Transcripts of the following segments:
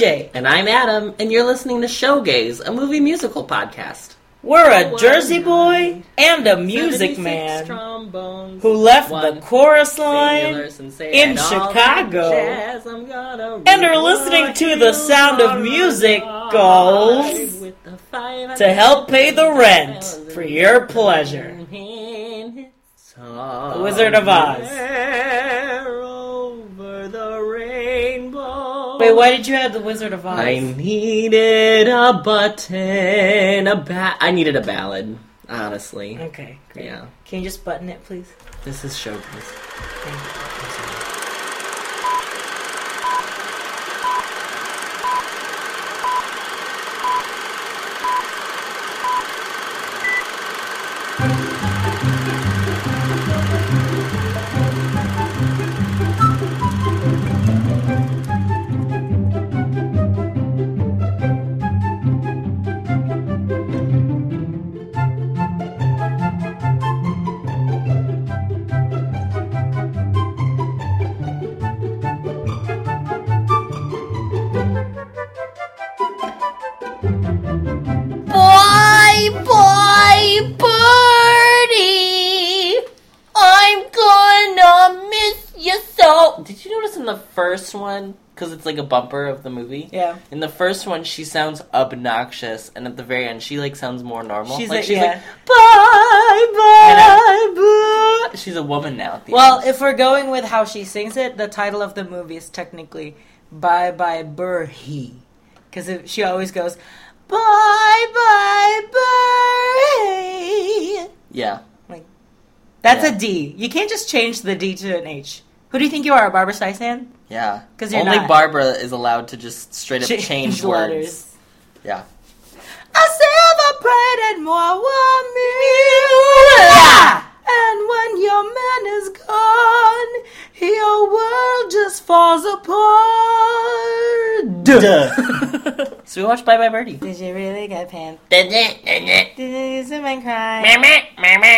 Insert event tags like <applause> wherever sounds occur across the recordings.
RJ. And I'm Adam, and you're listening to Showgays, a movie musical podcast. We're a Jersey boy and a music man who left one the chorus line in Chicago jazz, and are listening to the Sound of Music goals with the five to help pay the rent for your pleasure. The Wizard of Oz. Wait, why did you have the Wizard of Oz? I needed a button, a ba- I needed a ballad, honestly. Okay, great. Yeah. Can you just button it, please? This is showbiz. First one, because it's like a bumper of the movie? Yeah. In the first one, she sounds obnoxious, and at the very end, she like sounds more normal. She's like, like- she's yeah. like, bye, bye, bye. She's a woman now. At the Well, end. if we're going with how she sings it, the title of the movie is technically "Bye Bye Burhi," because she always goes "Bye Bye Burhi." yeah, Like That's Yeah. a D. You can't just change the D to an H. Who do you think you are, Barbra Streisand? Yeah. 'Cause you're only not. Barbra is allowed to just straight up <laughs> Change change the words. letters. Yeah. I celebrated more And when your man is gone, your world just falls apart. <laughs> so we watched Bye Bye Birdie. Did you really get pants? Did you? Did you use him and cry?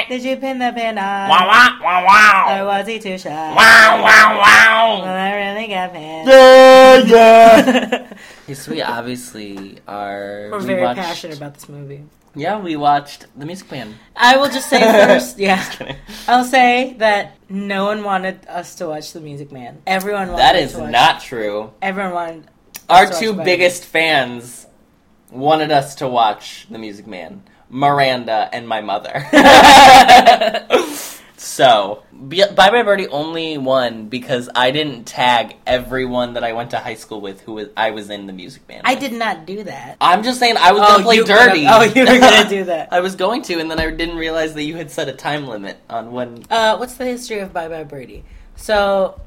Did you pin the pin on? Wow wow wow wow Or was he too shy? wow wow Will wow. I really get pants? Okay, so we obviously are. We're we very watched- passionate about this movie. Yeah, we watched The Music Man. I will just say first, <laughs> yeah. Just. I'll say that no one wanted us to watch The Music Man. Everyone wanted That is to watch, not true. Everyone wanted. Our to two watch biggest fans wanted us to watch The Music Man Miranda and my mother. <laughs> so, Bye Bye Birdie only won because I didn't tag everyone that I went to high school with who was, I was in The Music Man. I with. did not do that. I'm just saying I was Oh, gonna play dirty. oh, you were gonna do <laughs> that. I was going to, and then I didn't realize that you had set a time limit on when. Uh, what's the history of Bye Bye Birdie? So,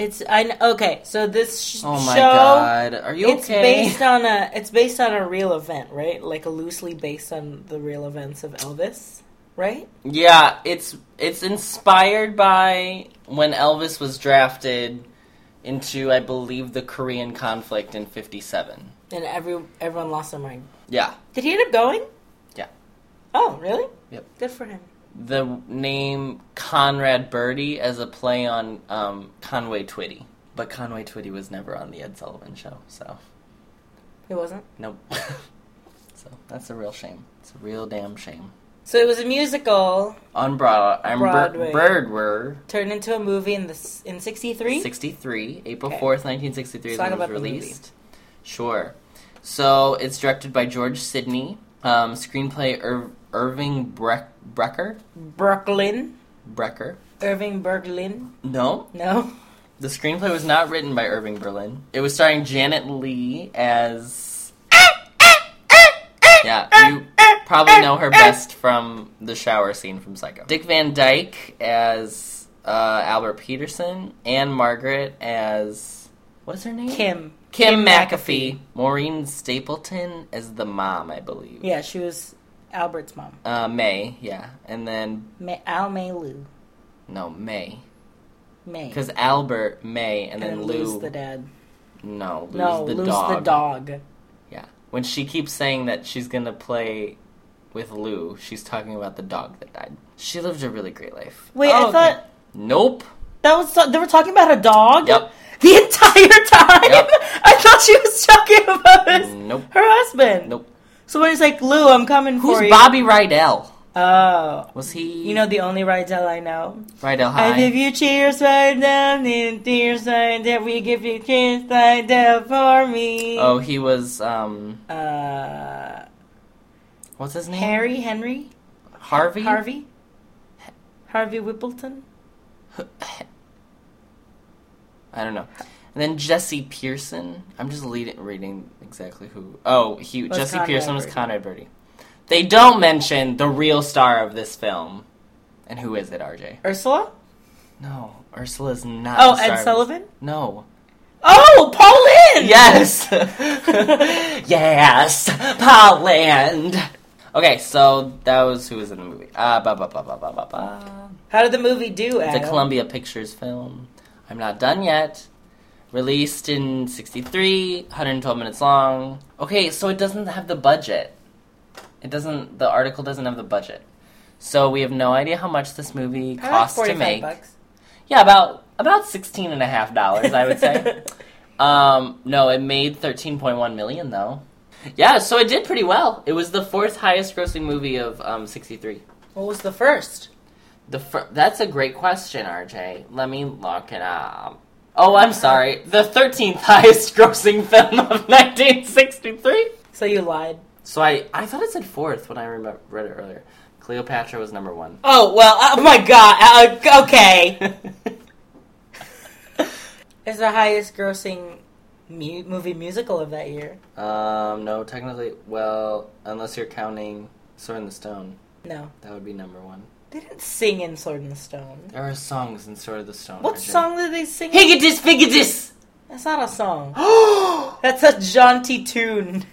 it's I okay. So this sh- Oh my show. god, are you It's okay? based on a it's based on a real event, right? Like a loosely based on the real events of Elvis, right? Yeah, it's it's inspired by when Elvis was drafted into, I believe, the Korean conflict in '57. And every everyone lost their mind. Yeah, Did he end up going? Yeah. Oh, really? Yep. Good for him. The name Conrad Birdie as a play on um, Conway Twitty, but Conway Twitty was never on the Ed Sullivan Show, so He wasn't. nope. <laughs> so that's a real shame. It's a real damn shame. So it was a musical On Broad- I'm Broadway. Bird were turned into a movie in the s- in '63. 63, April Okay. 4th, 1963 is Talk when it was about the movie. released. Sure. So it's directed by George Sidney. Um, screenplay Ir- Irving Bre- Brecher. Brooklyn, Brecher. Irving Berglin. No, No, the screenplay was not written by Irving Berlin. It was starring Janet Leigh as. Yeah, you probably know her best from the shower scene from Psycho. Dick Van Dyke as uh, Albert Peterson, Ann-Margret as what is her name? Kim. Kim, Kim McAfee. Maureen Stapleton as the mom, I believe. Yeah, she was Albert's mom. Uh, May, yeah, and then Ma- Al May Lou. no May, May. because Albert May, and, and then then Lou. Lou's the dad. no, Lou's no, the Lou's dog. the dog. Yeah, when she keeps saying that she's gonna play with Lou, she's talking about the dog that died. She lived a really great life. Wait, I Oh, thought Nope. that was they were talking about a dog. Yep. The entire <laughs> time, Yep. I thought she was talking about her husband. Nope. He's like, Lou, I'm coming Who's for you. Who's Bobby Rydell? Oh. Was he? You know the only Rydell I know. Rydell I give you cheers right down, and tears right down. We give you cheers right down for me. Oh, he was. Um, Uh, what's his name? Harry Henry Harvey. Harvey Harvey Whippleton. I don't know. And then Jesse Pearson. I'm just leading, reading exactly who. Oh, he Was Jesse Conrad Pearson was Birdie. Conrad Birdie. They don't mention the real star of this film. And who is it, RJ? Ursula. No, Ursula's not. Oh, the star Ed Sullivan. No. Oh, Paul Lynde. Yes. <laughs> yes, Paul Lynde. Okay, so that was who was in the movie. Uh, ba, ba, ba, ba, ba, ba, ba. How did the movie do? It's a Columbia Pictures film. I'm not done yet. Released in 63, 112 minutes long. Okay, so it doesn't have the budget. It doesn't, the article doesn't have the budget. So we have no idea how much this movie like cost to 45 make. bucks. Yeah, about about sixteen and a half dollars, I would say. <laughs> um, no, it made thirteen point one million though. Yeah, so it did pretty well. It was the fourth highest grossing movie of um, '63. what was the first? The fir- that's a great question, RJ. Let me look it up. Oh, I'm sorry. The thirteenth highest <laughs> grossing film of 1963. So you lied. So I I thought it said fourth when I remember, read it earlier. Cleopatra was number one. Oh well. Oh my God. Uh, okay. <laughs> it's the highest grossing mu- movie musical of that year. Um, no, technically, well, unless you're counting Sword in the Stone, No, that would be number one. They didn't sing in Sword in the Stone. There are songs in Sword of the Stone. What song did they sing? Higitus Figitus! That's not a song. that <gasps> oh That's a jaunty tune.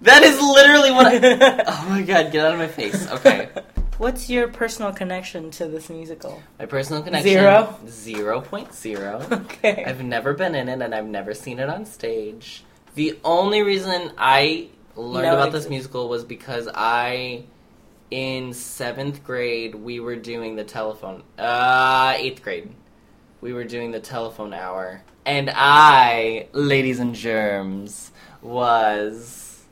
That is literally what I. <laughs> Oh my god, get out of my face. Okay. <laughs> What's your personal connection to this musical? My personal connection. Zero? Zero point zero. <laughs> Okay. I've never been in it and I've never seen it on stage. The only reason I learned No, about this musical was because I, in seventh grade, we were doing the telephone. Uh, eighth grade, we were doing the telephone hour, and I, ladies and germs, was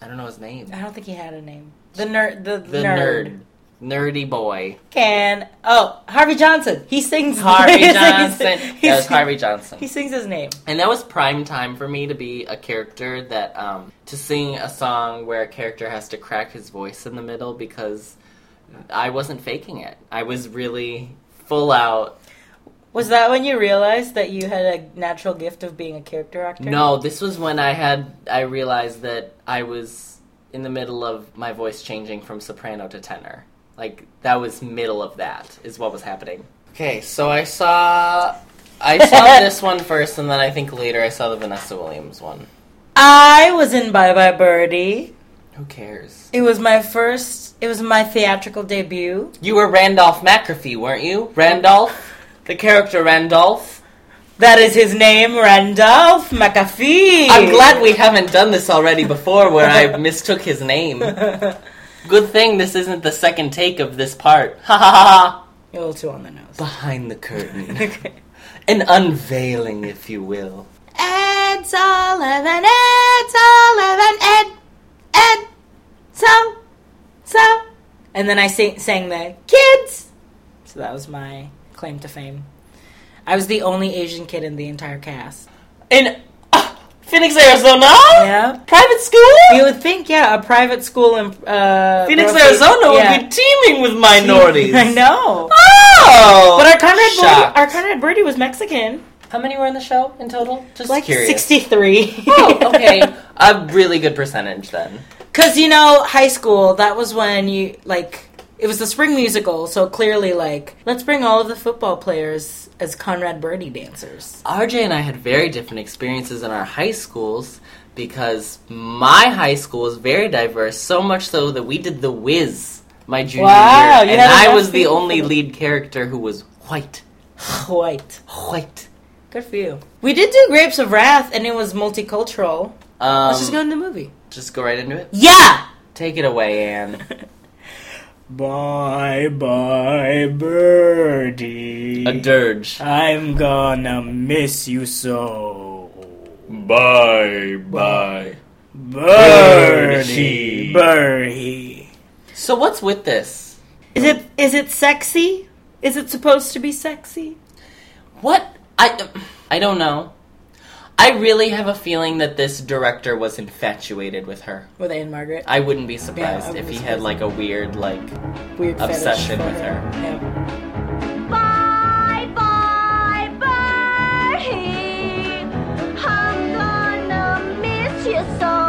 I don't know his name. I don't think he had a name. The nerd. The, The nerd. nerd. Nerdy boy. Can oh Harvey Johnson. He sings Harvey <laughs> Johnson. he That was sings- Harvey Johnson. He sings his name. And that was prime time for me to be a character that um to sing a song where a character has to crack his voice in the middle because I wasn't faking it. I was really full out. Was that when you realized that you had a natural gift of being a character actor? No, this was when I had I realized that I was in the middle of my voice changing from soprano to tenor. Like that was middle of that is what was happening. Okay, so I saw I saw <laughs> this one first and then I think later I saw the Vanessa Williams one. I was in Bye Bye Birdie. Who cares? It was my first. It was my theatrical debut. You were Randolph McAfee, weren't you? Randolph? The character Randolph? That is his name, Randolph McAfee. I'm glad we haven't done this already before where I <laughs> mistook his name. <laughs> Good thing this isn't the second take of this part. <laughs> Ha ha ha ha! You're a little too on the nose. Behind the curtain. <laughs> okay. An unveiling, if you will. Ed Sullivan, Ed Sullivan, Ed, Ed, so, so. And then I sing, sang the kids. So that was my claim to fame. I was the only Asian kid in the entire cast. In uh, Phoenix, Arizona? Yeah. Private school? You would think, yeah, a private school in uh, Phoenix, Northeast- Arizona yeah. would be teeming with minorities. <laughs> I know. Oh! But our Conrad, Shocked. Birdie, our Conrad Birdie was Mexican. How many were in the show in total? Just Like curious. 63. Oh, <laughs> okay. A really good percentage then. Because, you know, high school, that was when you, like, it was the spring musical, so clearly, like, let's bring all of the football players as Conrad Birdie dancers. RJ and I had very different experiences in our high schools because my high school was very diverse, so much so that we did the Wiz my junior Wow, year. And I was the only lead character who was white. White. White. Good for you. We did do Grapes of Wrath, and it was multicultural. Um, Let's just go into the movie. just go right into it. Yeah! Take it away, Anne. <laughs> Bye bye, birdie. A dirge. I'm gonna miss you so. Bye, bye. Birdie. Birdie. Birdie. So what's with this? Is it is it sexy? Is it supposed to be sexy? What I I don't know. I really have a feeling that this director was infatuated with her. With Ann-Margret? I wouldn't be Yeah, surprised wouldn't if be he had like a weird like Weird obsession with her. Yeah. Bye bye, Birdie. I'm gonna miss you so.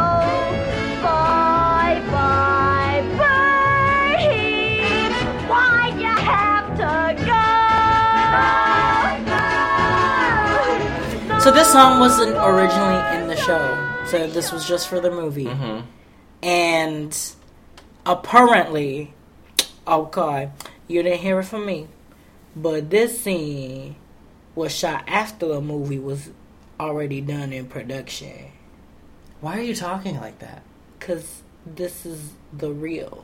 So this song wasn't originally in the show. So this was just for the movie. hmm And apparently, okay, you didn't hear it from me, but this scene was shot after the movie was already done in production. Why are you talking like that? Cause this is the real,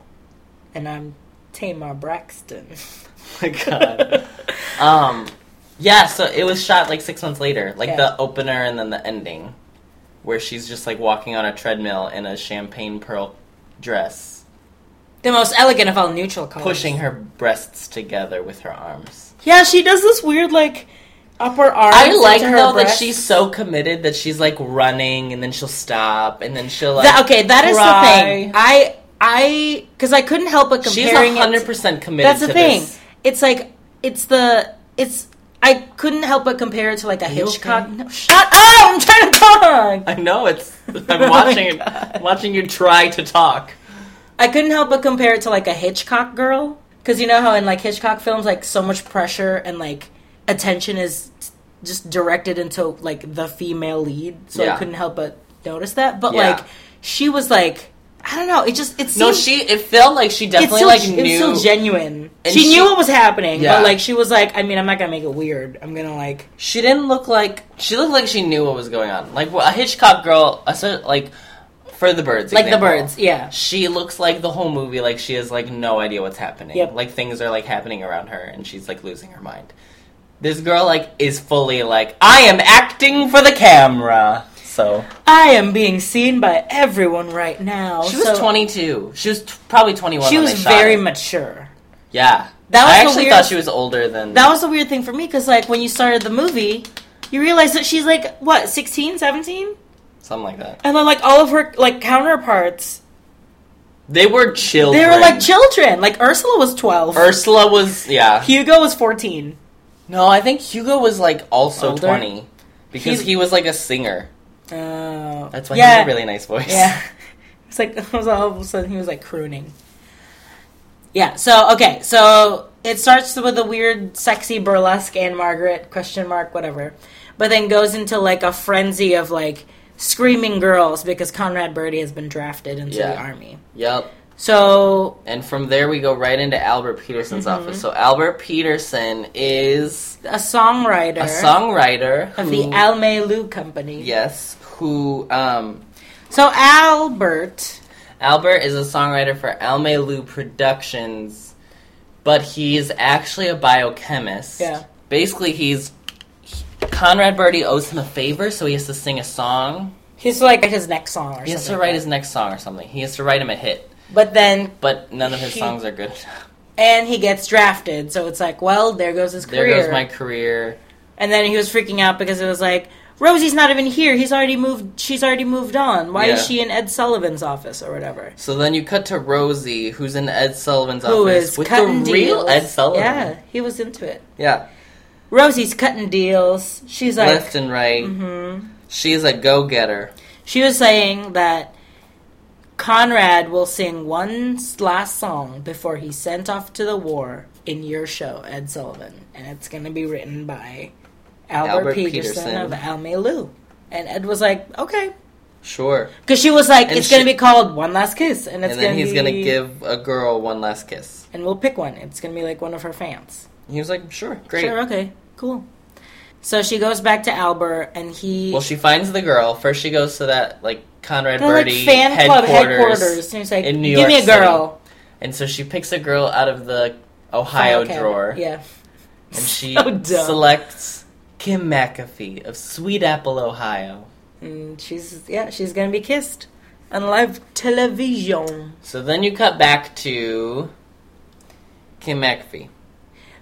and I'm Tamar Braxton. <laughs> my god. um, yeah. So it was shot like six months later, like Yeah. the opener and then the ending, where she's just like walking on a treadmill in a champagne pearl dress, the most elegant of all neutral colors. pushing her breasts together with her arms. Yeah, she does this weird like upper arm. I like her though that she's so committed that she's like running and then she'll stop and then she'll like. That- okay, that is cry. the thing. I I because I couldn't help but compare. She's comparing hundred percent committed. That's the to thing. This. It's like it's the it's. I couldn't help but compare it to like a Hitchcock. okay? No, shut up! I'm trying to talk. I know it's. Oh I'm watching. <laughs> Oh God. watching you try to talk. I couldn't help but compare it to like a Hitchcock girl because you know how in like Hitchcock films, like so much pressure and like attention is just directed into like the female lead. So Yeah. I couldn't help but notice that. But Yeah. like she was like I don't know. It just it seemed No, she. It felt like she definitely still, like it's knew. still genuine. She, she- knew what was happening, Yeah. but like she was like, I mean, I'm not gonna make it weird. I'm gonna like, She didn't look like she looked like she knew what was going on. Like a Hitchcock girl, a like for the birds, like the birds, yeah. She looks like the whole movie like she has like no idea what's happening. Yep. Like things are like happening around her and she's like losing her mind. This girl like is fully like I am acting for the camera. So I am being seen by everyone right now. she was So 22. She was t- probably 21. She when was they very it. mature. Yeah. That was I actually weird- thought she was older than That was the weird thing for me because like when you started the movie, you realize that she's like what 16, 17? something like that. and then like all of her like counterparts, They were children. they were like children. Like Ursula was twelve, Ursula was yeah. Hugo was fourteen. No, I think Hugo was like also Older? 20 because He's- he was like a singer. Oh, That's why yeah. he had a really nice voice. Yeah. <laughs> It's like <laughs> it was all of a sudden he was like crooning. Yeah, so okay, so it starts with a weird sexy burlesque Ann-Margret question mark whatever. But then goes into like a frenzy of like screaming girls because Conrad Birdie has been drafted into the army. Yep. So And from there we go right into Albert Peterson's Mm-hmm. office. So Albert Peterson is a songwriter a songwriter of who, the Almaelou Company. yes, who um So Albert Albert is a songwriter for Alme Lou Productions, but he's actually a biochemist. Yeah. Basically, he's he- Conrad Birdie owes him a favor, so he has to sing a song. he's like his next song or something. He has to write like his next song or something. He has to write him a hit. But then but none of his He- songs are good. and he gets drafted. So it's like, well, there goes his career. There goes my career. and then he was freaking out because it was like, Rosie's not even here. He's already moved. She's already moved on. Why Yeah. is she in Ed Sullivan's office or whatever? So then you cut to Rosie, who's in Ed Sullivan's Who office is with cutting the real deals. Ed Sullivan. Yeah, he was into it. yeah, Rosie's cutting deals. She's like, left and right. mhm. She's a go-getter. she was saying that Conrad will sing one last song before he's sent off to the war in your show, Ed Sullivan, and it's going to be written by Albert, Albert Peterson, Peterson. of Almaelou. And Ed was like, okay. Sure. Because she was like, And it's going to be called One Last Kiss. And it's and then gonna he's be, gonna give a girl one last kiss. And we'll pick one. It's going to be like one of her fans. He was like, "Sure, great." Sure, okay, cool. So she goes back to Albert, and he. Well, she finds the girl. First, she goes to that like Conrad like Birdie fan club headquarters, headquarters. And he's like, in New give York me a City." girl. and so she picks a girl out of the Ohio File cabinet. drawer, Yeah. and she <laughs> So selects Kim McAfee of Sweet Apple, Ohio. And she's yeah, she's gonna be kissed. on live television. So then you cut back to Kim McAfee.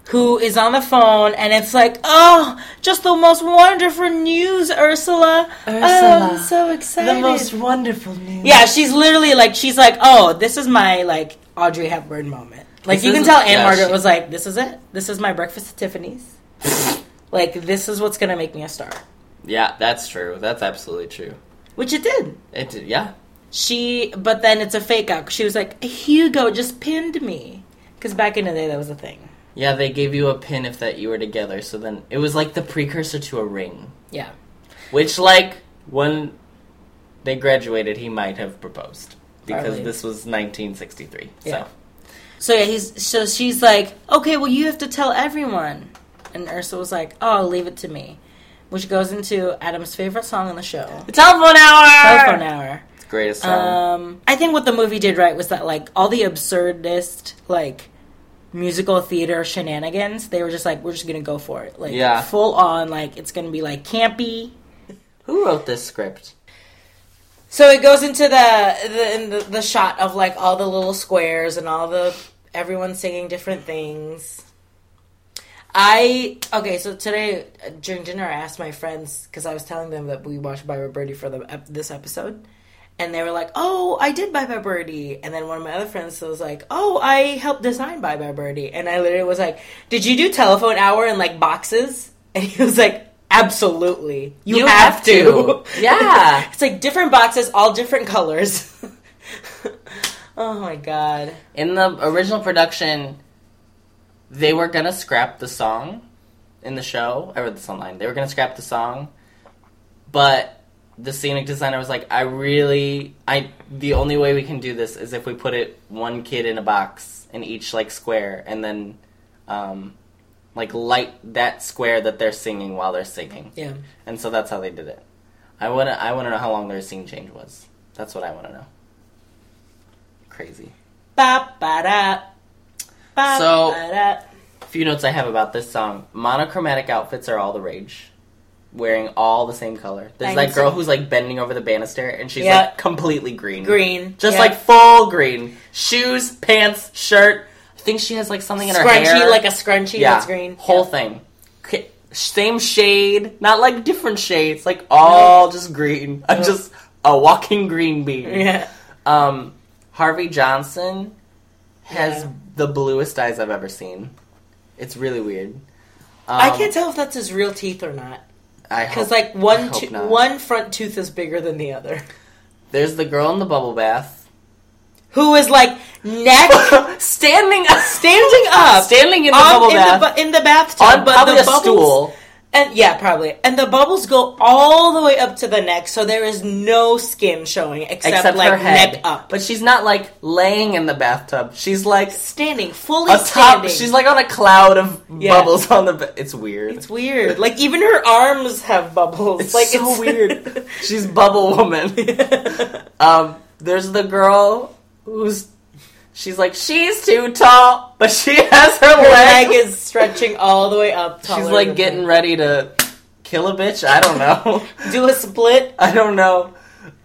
Who is on the phone and it's like, oh, just the most wonderful news, Ursula. Oh, I'm so excited. The most wonderful news. Yeah, she's literally like, she's like, oh, this is my like Audrey Hepburn moment. Like This you can tell Ann yeah, Margret she- was like, this is it. This is my breakfast at Tiffany's. Like this is what's gonna make me a star, Yeah, that's true. That's absolutely true. which it did. It did, yeah. She, but then it's a fake out. She was like, Hugo just pinned me. Because back in the day, that was a thing. Yeah, they gave you a pin if that you were together. So then it was like the precursor to a ring. Yeah. Which, like, when they graduated, he might have proposed because Probably. this was 1963. Yeah. So So yeah, he's so she's like, okay, well you have to tell everyone, and Ursula was like, oh, leave it to me, which goes into Adam's favorite song on the show, the telephone hour. Telephone Hour. Greatest song. Um, I think what the movie did right was that like all the absurdist like musical theater shenanigans, they were just like, we're just gonna go for it, like Yeah. full on, like it's gonna be like campy. Who wrote this script? So it goes into the the, in the the shot of like all the little squares and all the everyone singing different things. I okay, so today during dinner, I asked my friends because I was telling them that we watched Bye Bye Birdie for the this episode, and they were like, "Oh, I did Bye Bye Birdie," and then one of my other friends was like, "Oh, I helped design Bye Bye Birdie," and I literally was like, "Did you do telephone hour in like boxes?" <laughs> And he was like, "Absolutely, you, You have, have to." to. <laughs> Yeah. it's like different boxes, all different colors. <laughs> oh my god. In the original production, they were gonna scrap the song in the show. I read this online. They were gonna scrap the song, but the scenic designer was like, "I really, I the only way we can do this is if we put it one kid in a box in each like square, and then, um, like light that square that they're singing while they're singing." Yeah. And so that's how they did it. I wanna, I wanna know how long their scene change was. That's what I wanna know. Crazy. Ba ba da. So- da. few notes I have about this song. Monochromatic outfits are all the rage. Wearing all the same color. There's Thanks. that girl who's like bending over the banister and she's Yeah. like completely green. Green. Just Yeah. like full green. Shoes, pants, shirt. I think she has like something in her scrunchy, hair. like a scrunchie yeah, that's green. Whole thing. K- Same shade, not like different shades, like all just green. I'm just a walking green bean. Yeah. Um, Harvey Johnson has Yeah. The bluest eyes I've ever seen. It's really weird. I Um, can't tell if that's his real teeth or not. I Because like one to- one front tooth is bigger than the other. There's the girl in the bubble bath, Who is like neck <laughs> standing up, standing <laughs> up, standing in the on- bubble in bath, the, bu- in the bathtub, on but probably the a bubbles, stool. And yeah, probably. And the bubbles go all the way up to the neck, so there is no skin showing except, Except like her head, neck up. but she's not like laying in the bathtub. She's like standing, fully a top. standing. She's like on a cloud of Yeah. bubbles on the. Ba- it's weird. It's weird. Like even her arms have bubbles. It's like so it's weird. <laughs> She's bubble woman. <laughs> um, there's the girl who's. She's like she's too tall, but she <laughs> has her, her leg. leg is stretching all the way up. She's like getting her. ready to kill a bitch. I don't know. <laughs> do a split. <laughs> I don't know.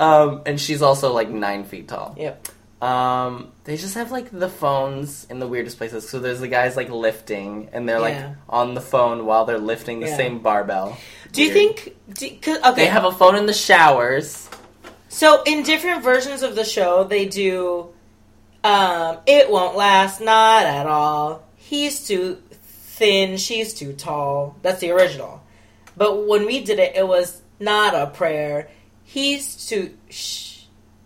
Um, and she's also like nine feet tall. Yep. Um, they just have like the phones in the weirdest places. So there's the guys like lifting, and they're like Yeah. on the phone while they're lifting the Yeah. same barbell. Do you Weird. think? Do, 'cause- okay. They have a phone in the showers. So in different versions of the show, they do. Um, it won't last, not at all. He's too thin, she's too tall. That's the original. But when we did it, it was not a prayer. He's too. Sh-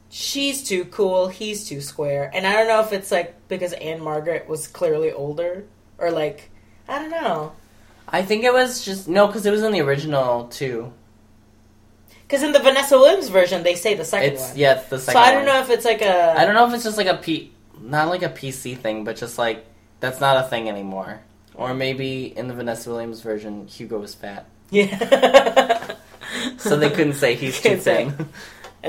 she's too cool. He's too square. And I don't know if it's like because Ann-Margret was clearly older, or like I don't know. I think it was just no, because it was in the original too. Because in the Vanessa Williams version, they say the second It's one. yeah, it's the so. I don't one. know if it's like a. I don't know if it's just like a P, not like a PC thing, but just like that's not a thing anymore. Or maybe in the Vanessa Williams version, Hugo was fat, Yeah. <laughs> so they couldn't say he's <laughs> too thin.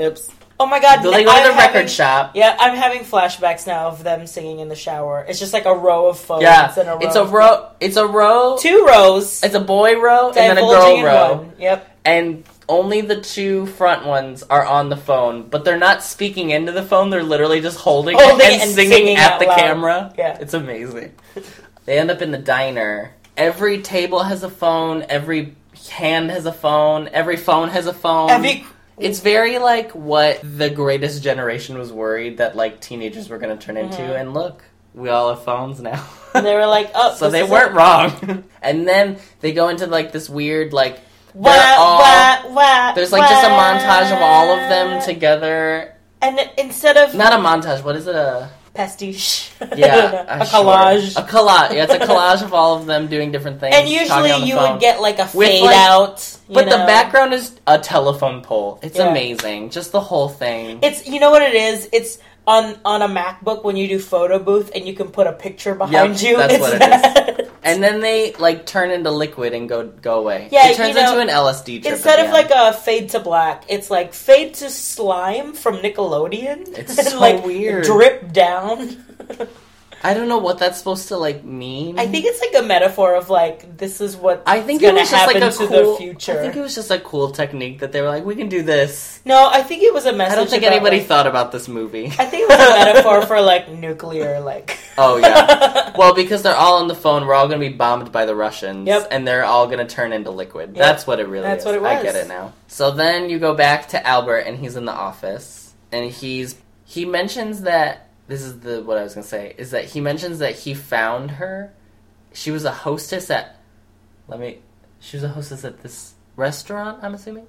Oops. Oh my god. They go to the record having- shop. Yeah, I'm having flashbacks now of them singing in the shower. It's just like a row of phones Yeah, and a row. it's a row. It's a row. Two rows. It's a boy row and then a girl row, one. Yep. and only the two front ones are on the phone, but they're not speaking into the phone. They're literally just holding, Holding it and, and singing, singing at the loud. camera. Yeah. It's amazing. they end up in the diner. Every table has a phone. Every hand has a phone. Every phone has a phone. Every It's very like what the greatest generation was worried that like teenagers were going to turn into, Mhm. and look, we all have phones now. and they were like, oh, <laughs> so they weren't it. wrong. <laughs> and then they go into like this weird like Wah, they're all- wah, wah, there's like just a montage of all of them together. And instead of Not a montage. What is it? A pastiche, <laughs> yeah, a sure. collage. A collage. Yeah, it's a collage of all of them doing different things. and usually you phone. would get like a fade like- out. But the background is a telephone pole. It's Yeah. amazing. Just the whole thing. It's you know what it is. It's on on a MacBook when you do photo booth and you can put a picture behind you. that's what it that. and then they like turn into liquid and go go away. Yeah, it turns you know, into an LSD trip. Instead of like a fade to black, it's like fade to slime from Nickelodeon. It's And, <laughs> so like weird. Drip down. <laughs> I don't know what that's supposed to like mean. I think it's like a metaphor of like this is what I think it was just like a cool. future. I think it was just a cool technique that they were like, we can do this. no, I think it was a message. I don't think about, anybody like- thought about this movie. I think it was a <laughs> metaphor for like nuclear, like. <laughs> Oh, yeah. <laughs> Well, because they're all on the phone, we're all going to be bombed by the Russians, Yep. and they're all going to turn into liquid. Yep. That's what it really That's is. what it was. I get it now. So then you go back to Albert, and he's in the office, and he's he mentions that this is the what I was going to say is that he mentions that he found her. She was a hostess at. Let me. She was a hostess at this restaurant. I'm assuming.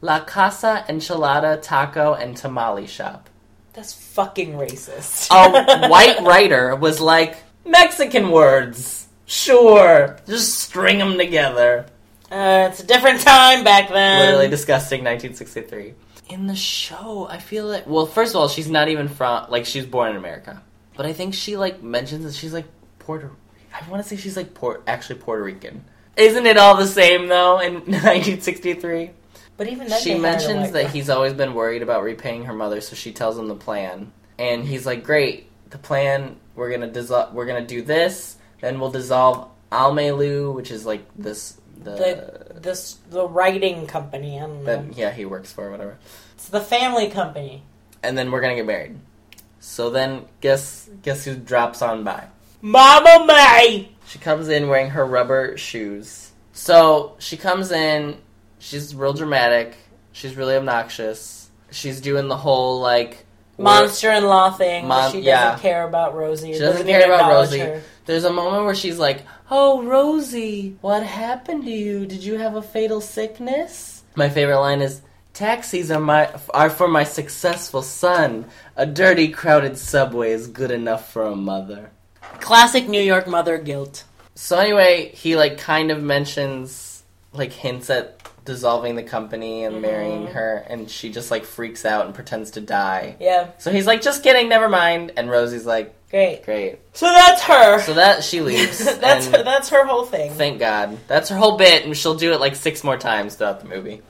La Casa Enchilada Taco and Tamale Shop. That's fucking racist. a <laughs> white writer was like Mexican words. Sure, just string them together. Uh, it's a different time back then. Literally disgusting. 1963. In the show, I feel like well, first of all, she's not even from like she's born in America, but I think she like mentions that she's like Puerto. I want to say she's like Port actually Puerto Rican. Isn't it all the same though? In <laughs> 1963, But even then, she they had her, mentions that he's always been worried about repaying her mother, so she tells him the plan, and he's like, "Great, the plan. We're gonna dissolve. We're gonna do this. Then we'll dissolve Almaelou, which is like this the, the this the writing company. I don't know. that yeah he works for whatever. It's the family company. And then we're gonna get married. So then guess guess who drops on by? Mama May. She comes in wearing her rubber shoes. So she comes in. She's real dramatic. She's really obnoxious. She's doing the whole like Monster-in-law thing. She doesn't yeah. care about Rosie. She or doesn't care about Rosie. her. There's a moment where she's like, "Oh, Rosie, what happened to you? Did you have a fatal sickness?" My favorite line is, "Taxis are my are for my successful son. A dirty, crowded subway is good enough for a mother." Classic New York mother guilt. So anyway, he like kind of mentions like hints at dissolving the company and marrying Mhm. her, and she just like freaks out and pretends to die. Yeah, So he's like, "Just kidding, never mind." And Rosie's like, great. "Great." So that's her. So that she <laughs> leaves. that's her, that's her whole thing. Thank God. That's her whole bit, and she'll do it like six more times throughout the movie.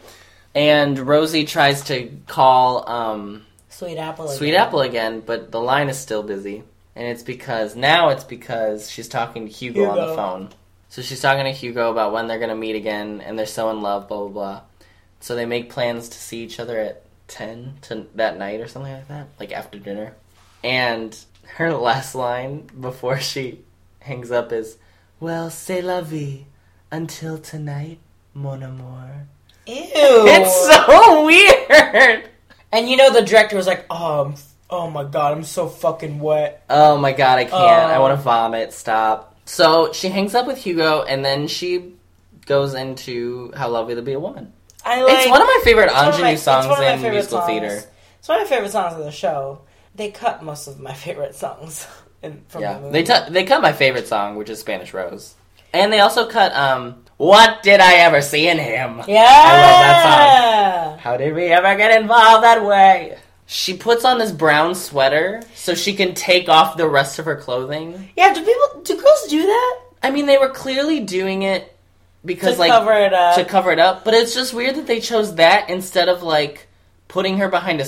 And Rosie tries to call um, Sweet apple. Sweet again. Apple again, but the line is still busy. And it's because now it's because she's talking to Hugo, on the phone. So she's talking to Hugo about when they're gonna meet again, and they're so in love, blah blah blah. So they make plans to see each other at ten to that night or something like that, like after dinner. And her last line before she hangs up is, "Well, c'est la vie until tonight, mon amour." Ew. It's so <laughs> weird. and you know the director was like, "Oh, oh my god, I'm so fucking wet." Oh my god, I can't. I Oh. want to vomit. Stop. So she hangs up with Hugo, and then she goes into "How Lovely to Be a Woman." I like. it's one of my favorite ingenue songs one of my in musical songs. theater. It's one of my favorite songs of the show. They cut most of my <laughs> favorite songs in, from the Yeah, movie. they t- they cut my favorite song, which is Spanish Rose, and they also cut um, "What Did I Ever See in Him." yeah, I love that song. How did we ever get involved that way? She puts on this brown sweater so she can take off the rest of her clothing. Yeah, do people do girls do that I mean, they were clearly doing it because to like cover it up? to cover it up. But it's just weird that they chose that instead of like putting her behind a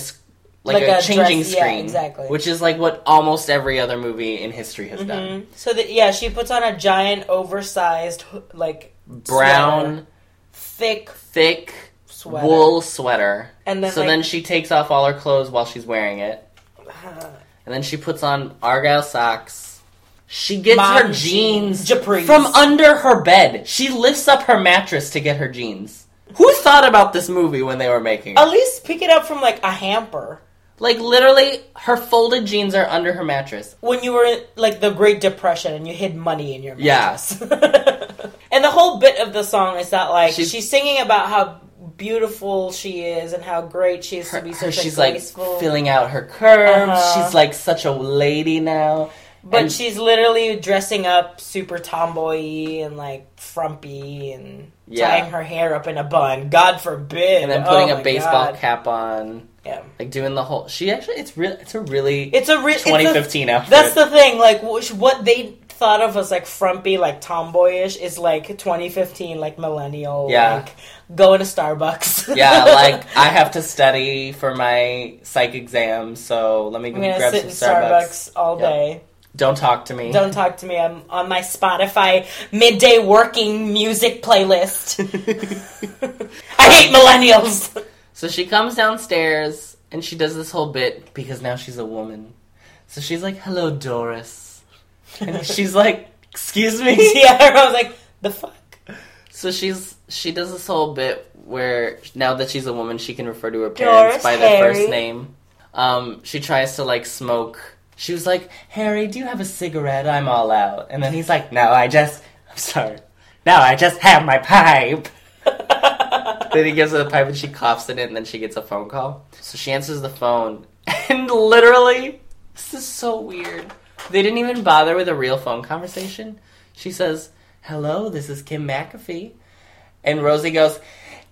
like, Like a, a changing dress- yeah, screen, exactly. Which is like what almost every other movie in history has done. Mhm. So that yeah, she puts on a giant, oversized, like Brown, sweater. thick thick, sweater. wool sweater. And then, so like- then she takes off all her clothes while she's wearing it. <sighs> And then she puts on argyle socks. She gets Mom her jeans Japris. from under her bed. She lifts up her mattress to get her jeans. Who thought about this movie when they were making it? At least pick it up from like a hamper. Like literally, her folded jeans are under her mattress. When you were in like the Great Depression and you hid money in your Yeah. mattress. <laughs> and the whole bit of the song is that like She's- she's, singing about how beautiful she is and how great she is Her, to be her- such she's a like filling out her curves. Uh-huh. She's like such a lady now. But and- she's literally dressing up super tomboy and like frumpy and Yeah. tying her hair up in a bun. God forbid. And then putting Oh a baseball God. cap on, Yeah. like doing the whole. She actually, it's real. It's a really It's a real 2015 outfit. That's the thing. Like what they thought of as like frumpy, like tomboyish, is like 2015, like millennial. Yeah. Like going to Starbucks. <laughs> yeah, like <laughs> I have to study for my psych exam, so let me grab sit some in Starbucks. Starbucks all Yep. day. Don't talk to me. Don't talk to me. I'm on my Spotify midday working music playlist. <laughs> I hate millennials. So she comes downstairs and she does this whole bit because now she's a woman. So she's like, "Hello, Doris," and <laughs> she's like, "Excuse me." <laughs> yeah, I was like, the fuck. So she's she does this whole bit where now that she's a woman, she can refer to her parents Doris, by their Harry. first name. Um, she tries to like smoke. She was like, "Harry, do you have a cigarette? I'm all out." And then he's like, "No, I just I'm sorry. No, I just have my pipe." <laughs> then he gives her the pipe and she coughs in it, and then she gets a phone call. So she answers the phone, <laughs> and literally, this is so weird. They didn't even bother with a real phone conversation. She says, "Hello, this is Kim McAfee," and Rosie goes.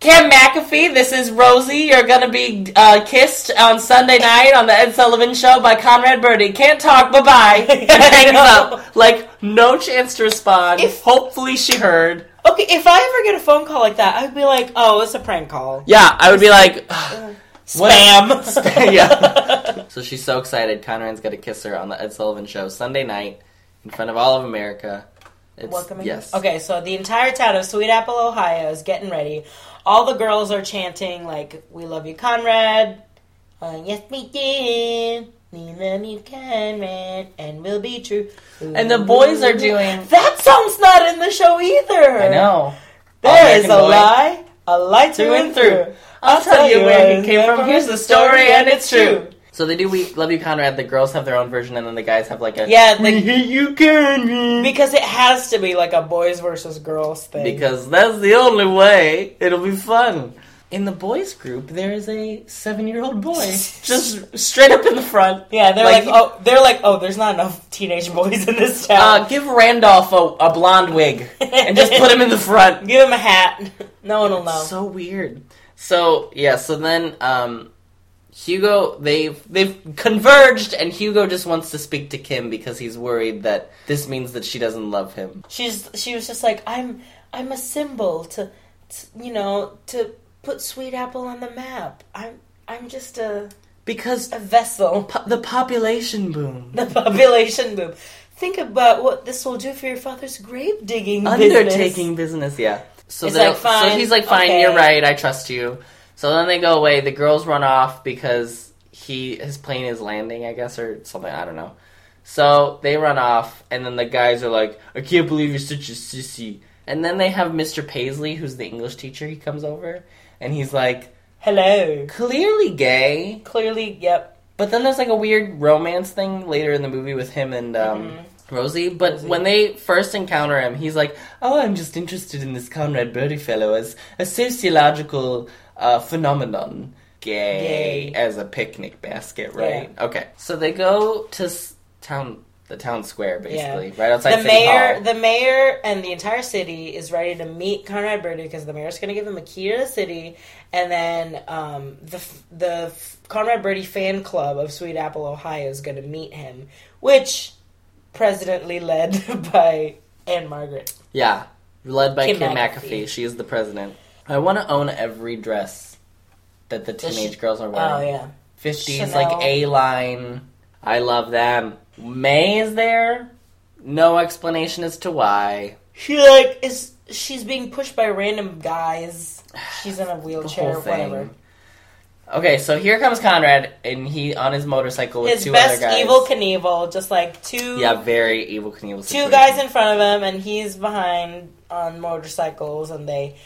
Kim McAfee, this is Rosie. You're gonna be uh, kissed on Sunday night on the Ed Sullivan Show by Conrad Birdie. Can't talk. Bye bye. <laughs> Hangs up. Like no chance to respond. If- Hopefully she heard. Okay, if I ever get a phone call like that, I'd be like, oh, it's a prank call. Yeah, I would be like, <sighs> Spam. <laughs> <laughs> yeah. so she's so excited. Conrad's gonna kiss her on the Ed Sullivan Show Sunday night in front of all of America. It's, Welcoming. Yes. Okay, so the entire town of Sweet Apple, Ohio is getting ready. All the girls are chanting like, "We love you, Conrad." Uh, yes, we did. We love you, Conrad, and we'll be true. And the boys are doing. That song's not in the show either. I know. There is a Boy. lie, a lie Through through and through. through. I'll tell you where he came from. Here's the story, and it's true. So they do "We Love You, Conrad." The girls have their own version, and then the guys have like a Yeah, "We hate you, Conrad." Because it has to be like a boys versus girls thing. Because that's the only way it'll be fun. In the boys group, there is a seven-year-old boy <laughs> just straight up in the front. yeah, they're Like- like, oh, they're like, oh, there's not enough teenage boys in this town. Uh, give Randolph a, a blonde wig and just put him in the front. <laughs> Give him a hat. No one will know. So weird. So yeah, so then um, Hugo they've they've converged, and Hugo just wants to speak to Kim because he's worried that this means that she doesn't love him. She's she was just like, I'm I'm a symbol to, to you know to put Sweet Apple on the map. I'm I'm just a Because a vessel. po- the population boom, <laughs> The population boom. Think about what this will do for your father's grave digging undertaking business, yeah. So like, so he's like, fine, okay. you're right, I trust you. So then they go away. The girls run off because he his plane is landing, I guess, or something. I don't know. So they run off, and then the guys are like, "I can't believe you're such a sissy." And then they have Mr. Paisley, who's the English teacher. He comes over, and he's like, Hello. clearly gay. Clearly, yep. But then there's like a weird romance thing later in the movie with him and um, Rosie. But when they first encounter him, he's like, "Oh, I'm just interested in this Conrad Birdie fellow as a sociological uh, phenomenon." Gay, Gay. as a picnic basket, right? Okay, so they go to s- town, the town square, basically, right outside the City mayor, Hall. the mayor, and the entire city is ready to meet Conrad Birdie because the mayor's going to give him a key to the city, and then um, the the Conrad Birdie fan club of Sweet Apple, Ohio, is going to meet him, which presidently led <laughs> by Ann-Margret. yeah, led by Kim Kim, McAfee. McAfee. She is the president. I want to own every dress that the teenage girls are wearing. Oh yeah, 50s like A line. I love them. May is there. No explanation as to why. she like is she's being pushed by random guys. She's in a <sighs> wheelchair, whatever. Okay, so here comes Conrad, and he on his motorcycle with His two best other guys. Evel Knievel, just like two yeah, very Evel Knievel. two guys in front of him, and he's behind on motorcycles, and they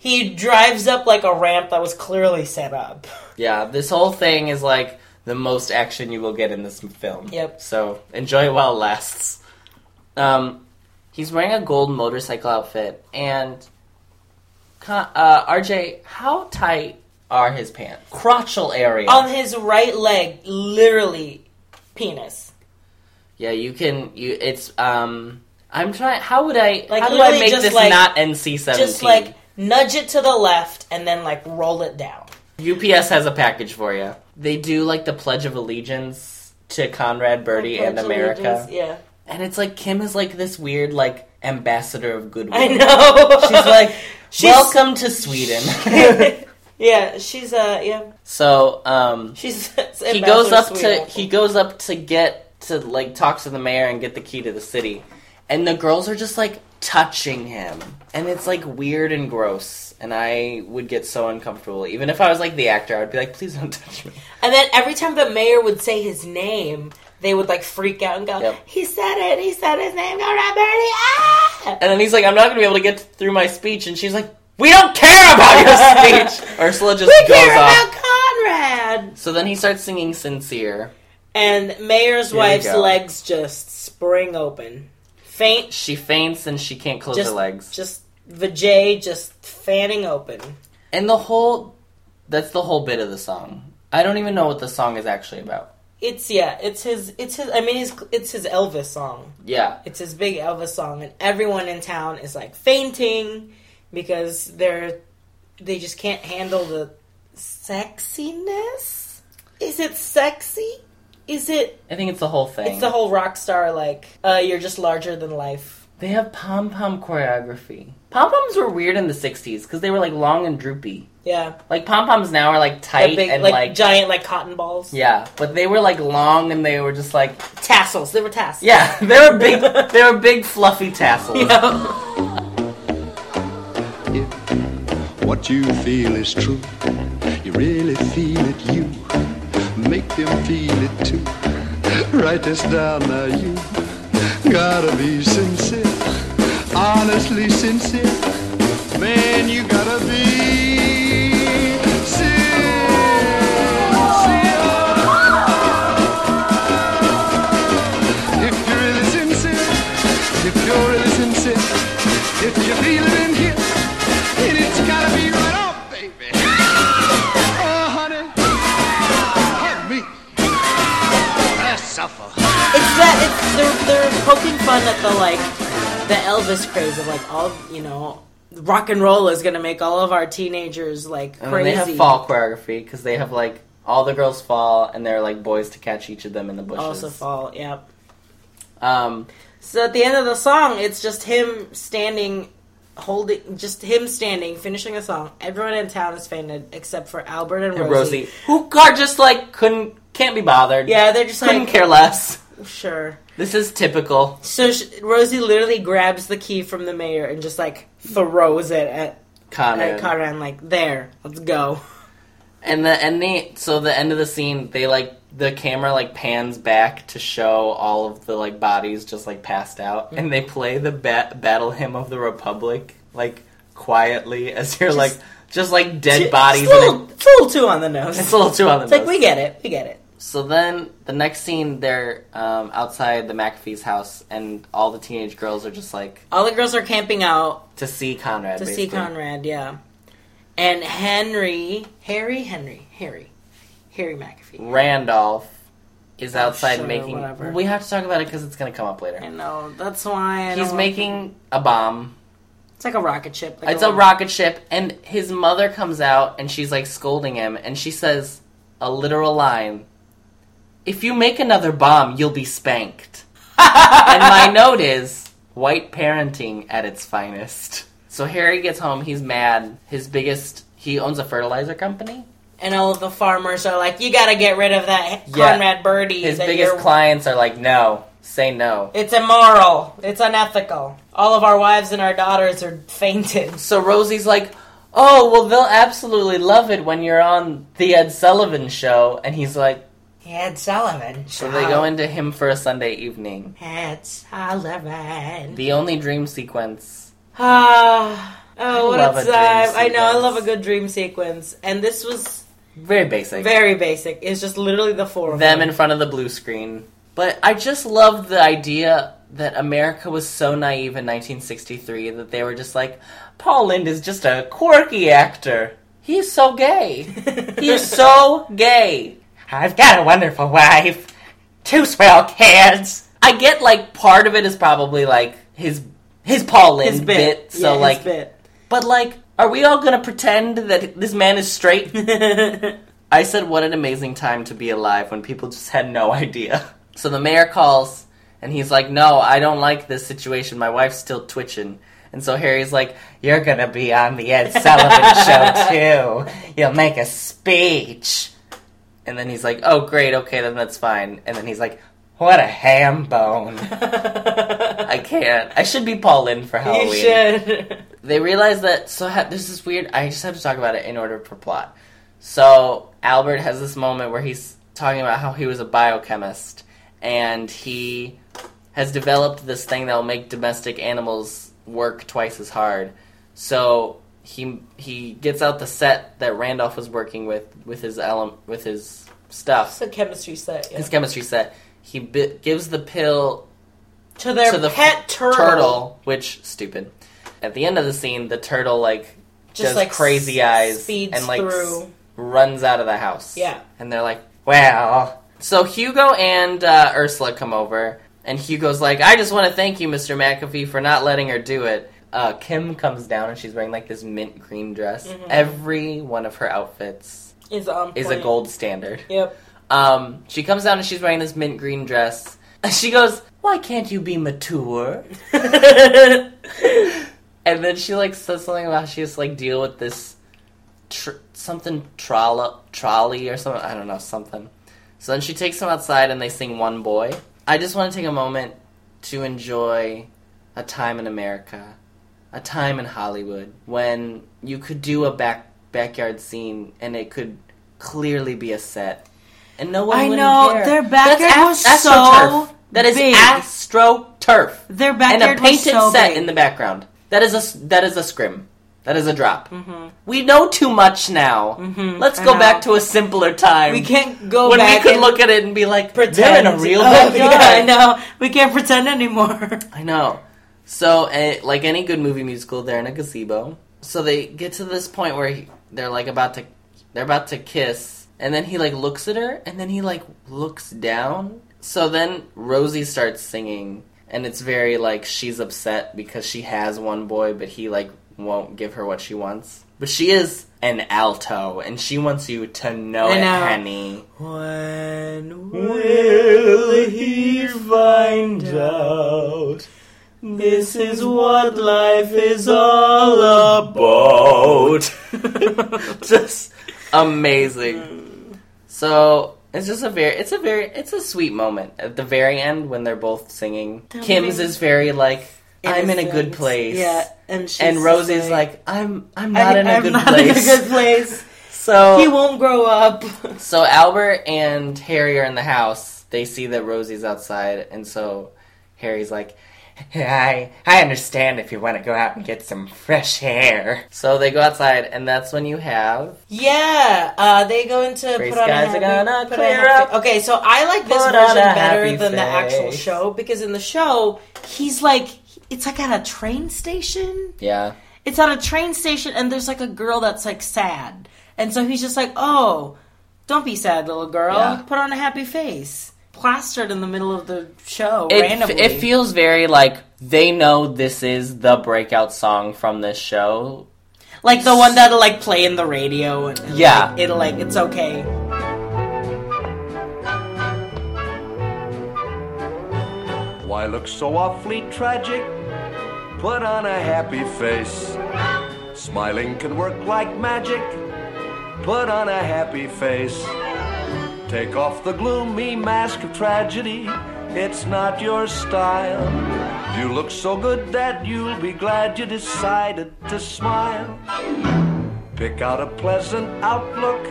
he drives up like a ramp that was clearly set up. Yeah, this whole thing is like the most action you will get in this film. Yep. So enjoy it while it lasts. Um, he's wearing a gold motorcycle outfit, and uh, RJ, how tight are his pants? Crotchal area. On his right leg, literally penis. yeah, you can. You it's um. I'm trying. How would I? Like, how do I make this like- not NC seventeen? Just like nudge it to the left and then like roll it down. UPS has a package for you. They do like the Pledge of Allegiance to Conrad Birdie and America. Yeah. And it's like Kim is like this weird like ambassador of goodwill. I know. She's like, <laughs> She's- welcome to Sweden. <laughs> <laughs> yeah, she's uh yeah. so um, She's he goes up to he goes up to get to like talk to the mayor and get the key to the city, and the girls are just like touching him, and it's like weird and gross. And I would get so uncomfortable. Even if I was like the actor, I'd be like, please don't <laughs> touch me. And then every time the mayor would say his name, they would like freak out and go, Yep. "He said it! He said his name! Go Birdie!" Ah! And then he's like, I'm not gonna be able to get through my speech. And she's like, We don't care about your <laughs> speech. Ursula just We goes care off. about Conrad. So then he starts singing Sincere. And mayor's Here wife's legs just spring open, faint, She faints and she can't close just her legs. just vajay just fanning open. And the whole that's the whole bit of the song. I don't even know what the song is actually about. It's yeah, it's his, it's his. I mean, his, it's his Elvis song. Yeah. It's his big Elvis song, and everyone in town is like fainting because they're they just can't handle the sexiness. Is it sexy? Is it? I think it's the whole thing. It's the whole rock star like uh, you're just larger than life. they have pom pom choreography. Pom poms were weird in the '60s because they were like long and droopy. Yeah, Like pom poms now are like tight big, and like, like, giant like cotton balls. yeah, but they were like long and they were just like Tassels. They were tassels. yeah, <laughs> they were big. <laughs> they were big fluffy tassels. Yeah. If what you feel is true, you really feel it, you make them feel it too. Write this down now, you gotta be sincere, honestly sincere. Man, you gotta be sincere. If you're really sincere, if you're really sincere, if you feel it they're they're poking fun at the like the Elvis craze of like all you know rock and roll is gonna make all of our teenagers like crazy. And they have fall choreography because they have like all the girls fall and they're like boys to catch each of them in the bushes. also fall. Yep. Um, So at the end of the song, it's just him standing, holding, just him standing, finishing the song. Everyone in town is fainted except for Albert and and Rosie. Rosie, who are just like couldn't can't be bothered. Yeah, they're just couldn't like care less. Sure. This is typical. So sh- Rosie literally grabs the key from the mayor and just like throws it at Conrad. at like there, let's go. And the and the so the end of the scene, they like the camera like pans back to show all of the like bodies just like passed out, and they play the ba- battle hymn of the Republic like quietly as you're like just like dead bodies. It's a, little, a- it's a little too on the nose. it's a little too on the It's like we get it, we get it. So then the next scene, they're um, outside the MacAfee's house, and all the teenage girls are just like All the girls are camping out to see Conrad. to basically. see Conrad, yeah. And Henry, Harry, Henry, Harry, Harry MacAfee. Randolph is outside sure, making. whatever. We have to talk about it because it's going to come up later. I know that's why I He's making a bomb. It's like a rocket ship. Like It's a rocket ship, and his mother comes out and she's like scolding him, and she says a literal line: "If you make another bomb, you'll be spanked." <laughs> and my note is white parenting at its finest. So Harry gets home, he's mad. His biggest he owns a fertilizer company. and all of the farmers are like, "You got to get rid of that Yeah. Conrad Birdie." His biggest you're-" clients are like, "No, say no. It's immoral. It's unethical. All of our wives and our daughters are fainted. So Rosie's like, "Oh, well, they'll absolutely love it when you're on the Ed Sullivan show." And he's like, Ed Sullivan. so they go into him for a Sunday evening. Ed Sullivan. The only dream sequence. Ah. oh, what a time. I know, I love a good dream sequence. And this was Very basic. very basic. It's just literally the four of them them. in front of the blue screen. But I just love the idea that America was so naive in 1963 that they were just like, Paul Lynde is just a quirky actor. He's so gay. <laughs> He's so gay. I've got a wonderful wife. Two swell kids. I get like part of it is probably like his his Paul Lynde his bit. So Yeah, his like bit. but like are we all gonna pretend that this man is straight? <laughs> I said, what an amazing time to be alive when people just had no idea. So the mayor calls and he's like, no, I don't like this situation. My wife's still twitching. And so Harry's like, you're gonna be on the Ed Sullivan <laughs> show too. You'll make a speech. And then he's like, oh great, okay, then that's fine. And then he's like, what a ham bone. <laughs> I can't. I should be Paul Lynde for Halloween you should. <laughs> they realize that so ha- this is weird i just have to talk about it in order for plot so albert has this moment where he's talking about how he was a biochemist and he has developed this thing that will make domestic animals work twice as hard so he he gets out the set that randolph was working with with his ele- with his stuff It's a chemistry set. Yeah. his chemistry set he bi- gives the pill to their to the pet turtle. which stupid. At the end of the scene, the turtle like Just like crazy s- eyes and like s- runs out of the house. Yeah. and they're like, "Well." So Hugo and uh, Ursula come over, and Hugo's like, "I just want to thank you, Mr. MacAfee, for not letting her do it." Uh, Kim comes down and she's wearing like this mint green dress. Mm-hmm. Every one of her outfits Is is a gold standard. Yep. Um, she comes down and she's wearing this mint green dress. She goes, "Why can't you be mature?" <laughs> and then she like says something about she has to like deal with this tr- something trolla trolley or something. I don't know something. So then she takes them outside and they sing "One Boy." I just want to take a moment to enjoy a time in America, a time in Hollywood when you could do a back backyard scene and it could clearly be a set. And no one I know, care. their backyard That's was so. That is big. astroturf Their backyard and a painted so set big. in the background. That is a that is a scrim. That is a drop. Mm-hmm. We know too much now. Let's I go know. back to a simpler time. We can't go back. when we could look at it and be like, pretend. they're in a real Oh, yeah, I know. We can't pretend anymore. I know. So, eh, like any good movie musical, they're in a gazebo. So they get to this point where he, they're like about to, they're about to kiss, and then he like looks at her, and then he like looks down. So then Rosie starts singing, and it's very like she's upset because she has one boy, but he like won't give her what she wants. But she is an alto, and she wants you to know I it, know. honey. When Will he find out? This is what life is all about. <laughs> just amazing. So it's just a very, it's a very, it's a sweet moment at the very end when they're both singing. Kim's is very like, I'm in a good place. Yeah, and she's and Rosie's like, I'm, I'm I- not in a I'm good not place. in a good place. <laughs> So he won't grow up. <laughs> so Albert and Harry are in the house. They see that Rosie's outside, and so Harry's like, "I I understand if you want to go out and get some fresh air." So they go outside, and that's when you have Yeah, uh, they go into Gray put on a skies happy, are gonna put on a clear happy- up. Okay, so I like this Put version better happy than the actual show because in the show he's like it's like at a train station. yeah. It's at a train station and there's like a girl that's like sad, and so he's just like, "Oh, don't be sad, little girl. Yeah. Put on a happy face." Plastered in the middle of the show It, randomly. it feels very like they know this is the breakout song from this show. like the one that'll like play in the radio and, and, Yeah. like, it'll like it's okay. Why look so awfully tragic? Put on a happy face. Smiling can work like magic. Put on a happy face. Take off the gloomy mask of tragedy it's not your style. You look so good that you'll be glad you decided to smile. Pick out a pleasant outlook,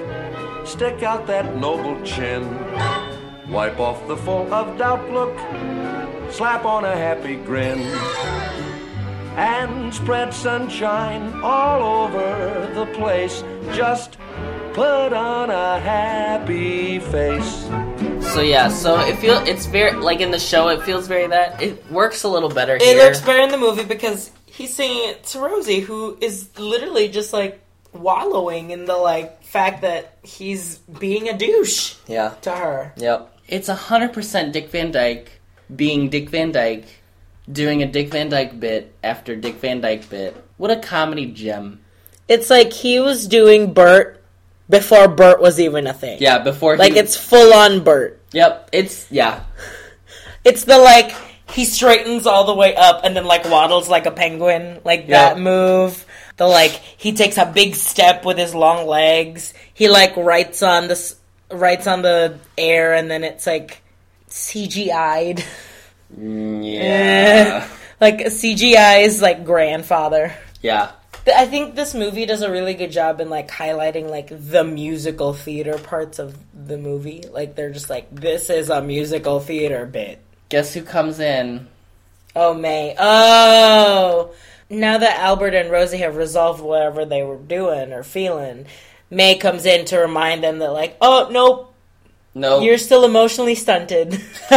stick out that noble chin. Wipe off the full of doubt look, slap on a happy grin. And spread sunshine all over the place. Just put on a happy face. So yeah, so it feel it's very like in the show. It feels very that it works a little better It here. looks better in the movie because he's singing it to Rosie, who is literally just like wallowing in the like fact that he's being a douche yeah. to her. Yep. It's a hundred percent Dick Van Dyke being Dick Van Dyke, doing a Dick Van Dyke bit after Dick Van Dyke bit. What a comedy gem. It's like he was doing Bert before Bert was even a thing. Yeah, before he, Like it's full on Bert. Yep. It's yeah. It's the like he straightens all the way up and then like waddles like a penguin, like Yeah. that move. The like he takes a big step with his long legs. He like writes on this writes on the air and then it's like CGI'd. Mm, <laughs> yeah. like CGI's like grandfather. yeah. I think this movie does a really good job in like highlighting like the musical theater parts of the movie. Like they're just like this is a musical theater bit. Guess who comes in? Oh, May. Oh! Now that Albert and Rosie have resolved whatever they were doing or feeling, May comes in to remind them that, like, oh, nope, No, you're still emotionally stunted. <laughs>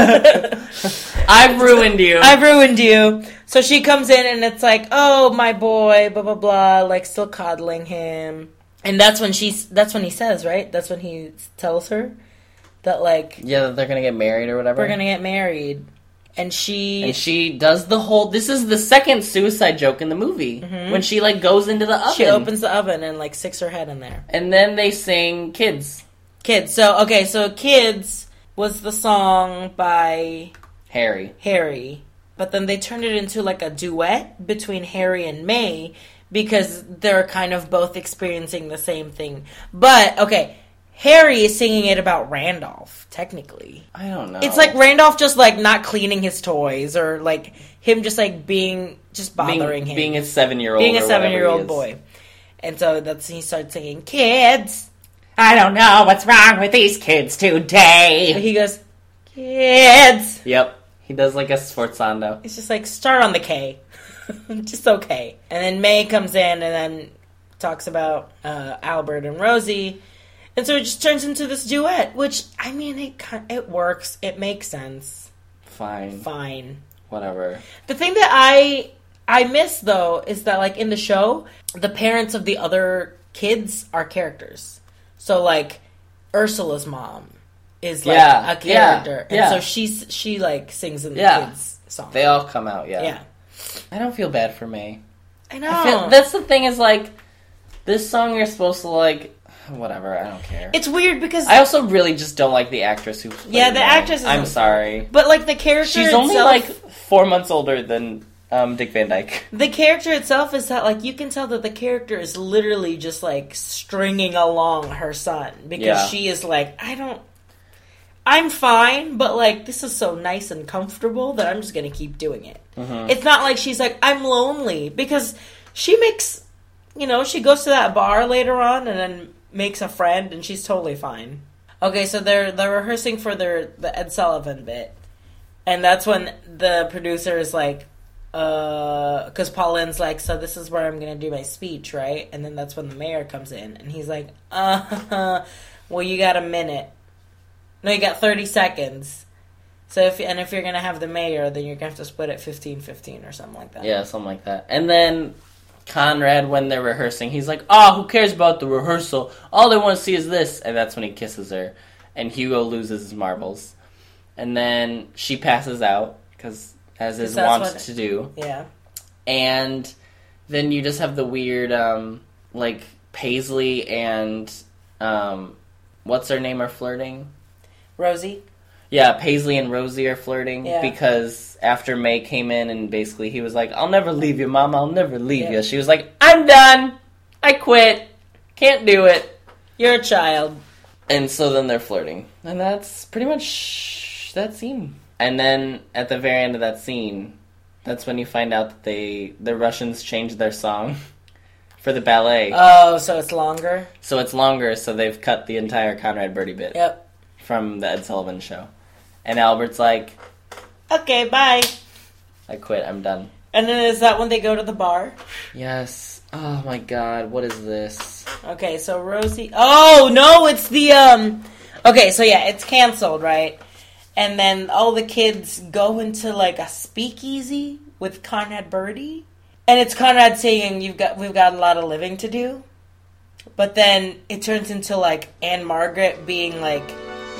I've ruined you. I've ruined you. So she comes in and it's like, oh, my boy, blah, blah, blah, like, still coddling him. And that's when she's, that's when he says, right? That's when he tells her that, like, yeah, that they're gonna get married or whatever. we're gonna get married. And she, And she does the whole. This is the second suicide joke in the movie when she like goes into the oven. Mm-hmm. she opens the oven and, like, sticks her head in there. and then they sing "Kids." Kids. So okay, so Kids was the song by Harry. Harry, but then they turned it into like a duet between Harry and May because they're kind of both experiencing the same thing. But okay, Harry is singing it about Randolph, technically. I don't know. It's like Randolph just like not cleaning his toys or like him just like being just being, bothering him. being a seven-year-old. being a seven year old boy. And so that's he starts singing Kids. I don't know what's wrong with these kids today. He goes, Kids. Yep. He does like a sforzando. It's just like start on the K. <laughs> just okay. And then May comes in and then talks about uh, Albert and Rosie. And so it just turns into this duet, which I mean it it works. It makes sense. Fine. Fine. Whatever. The thing that I I miss though is that like in the show, the parents of the other kids are characters. So like Ursula's mom is like Yeah, a character, yeah, yeah. and so she's she like sings in the Yeah. kids song. They all come out. Yeah. yeah, I don't feel bad for May. I know. I feel, that's the thing is like this song you're supposed to like. Whatever. I don't care. it's weird because I also really just don't like the actress who. Yeah, the May. actress I'm sorry. but like the character She's only like four months older than um, Dick Van Dyke. <laughs> the character itself is that like you can tell that the character is literally just like stringing along her son because Yeah. she is like I don't I'm fine but like this is so nice and comfortable that I'm just going to keep doing it. Mm-hmm. It's not like she's like I'm lonely because she makes you know, she goes to that bar later on and then makes a friend and she's totally fine. Okay, so they're they're rehearsing for their the Ed Sullivan bit. And that's when the producer is like, uh, because Paul Lynde's like, so this is where I'm gonna do my speech, right? And then that's when the mayor comes in, and he's like, uh, <laughs> well, you got a minute. No, you got 30 seconds. So if and if you're gonna have the mayor, then you're gonna have to split it 15-15 or something like that. Yeah, something like that. And then Conrad, when they're rehearsing, he's like, "Oh, who cares about the rehearsal? All they want to see is this." And that's when he kisses her, and Hugo loses his marbles, and then she passes out because, as is wont what- to do, Yeah. and then you just have the weird, um, like Paisley and um, what's her name are flirting. Rosie. Yeah, Paisley and Rosie are flirting Yeah. because after May came in and basically he was like, "I'll never leave you, Mom. I'll never leave Yeah. you." She was like, "I'm done. I quit. Can't do it." You're a child. And so then they're flirting, and that's pretty much that scene. And then at the very end of that scene, that's when you find out that they the Russians changed their song <laughs> for the ballet. Oh, so it's longer. so it's longer, so they've cut the entire Conrad Birdie bit Yep. from the Ed Sullivan show. And Albert's like, Okay, bye. I quit, I'm done. And then is that when they go to the bar? Yes. Oh my god, what is this? Okay, so Rosie. Oh no, it's the um. Okay, so yeah, it's canceled, right? And then all the kids go into like a speakeasy with Conrad Birdie, and it's Conrad saying, "You've got, we've got a lot of living to do." But then it turns into like Ann-Margret being like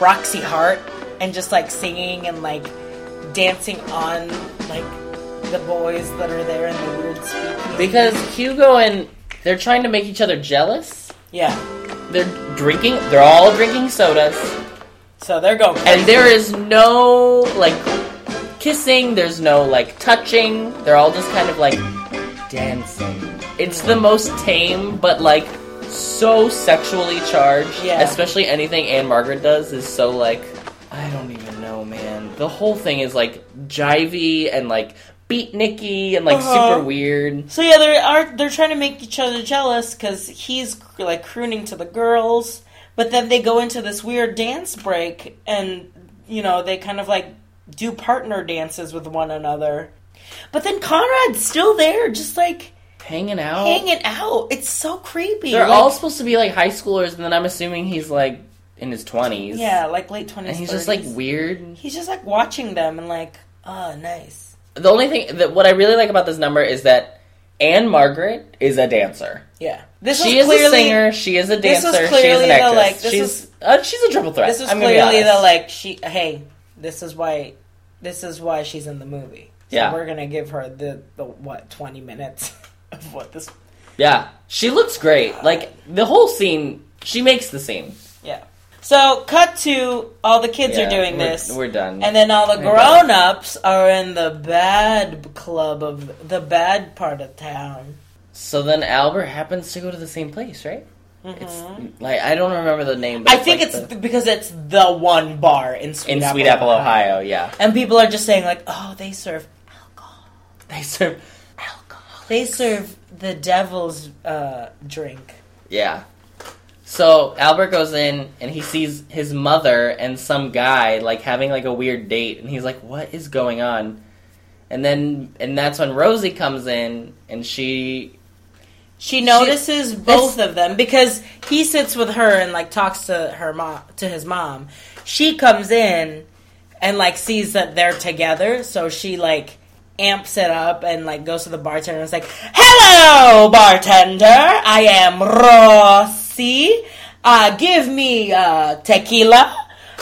Roxie Hart and just like singing and like dancing on like the boys that are there in the weird speakeasy. Because Hugo and they're trying to make each other jealous. yeah, They're drinking, they're all drinking sodas. So they're going. And there is no like kissing, there's no like touching. They're all just kind of like dancing. It's the most tame but like so sexually charged. Yeah. Especially anything Ann-Margret does is so like I don't even know, man. The whole thing is like jivey and like beatniky and like Uh-huh. super weird. So yeah, they are they're trying to make each other jealous because he's like crooning to the girls, but then they go into this weird dance break, and you know they kind of like do partner dances with one another. But then Conrad's still there, just like Hanging out. hanging out. It's so creepy. They're Like- all supposed to be like high schoolers, and then I'm assuming he's like in his twenties. yeah, like late twenties. and he's just like weird. he's just like watching them and like, oh, nice. The only thing that what I really like about this number is that Ann-Margret is a dancer. Yeah, this she is a singer. She is a this was dancer. She is clearly an the, like, this she's was- uh, she's a triple threat. This is I'm clearly the like she. Hey, this is why. This is why she's in the movie. So Yeah. we're gonna give her the the what twenty minutes <laughs> of what this. Yeah, she looks great. Like the whole scene, she makes the scene. So cut to all the kids Yeah, are doing we're- this, We're done. and then all the grown ups are in the bad club of the bad part of town. so then Albert happens to go to the same place, right? It's like I don't remember the name. But Mm-hmm. I think like it's the- because it's the one bar in Sweet in Apple, Sweet Apple, Ohio. Yeah, and people are just saying like, "Oh, they serve alcohol. they serve alcohol. They serve the devil's uh, drink." Yeah. So Albert goes in and he sees his mother and some guy like having like a weird date and he's like, "What is going on?" And then and that's when Rosie comes in and she She notices both of them because he sits with her and like talks to her mom to his mom. She comes in and like sees that they're together, so she like amps it up and like goes to the bartender and is like, "Hello, bartender. I am Rossi. Uh, give me uh, tequila."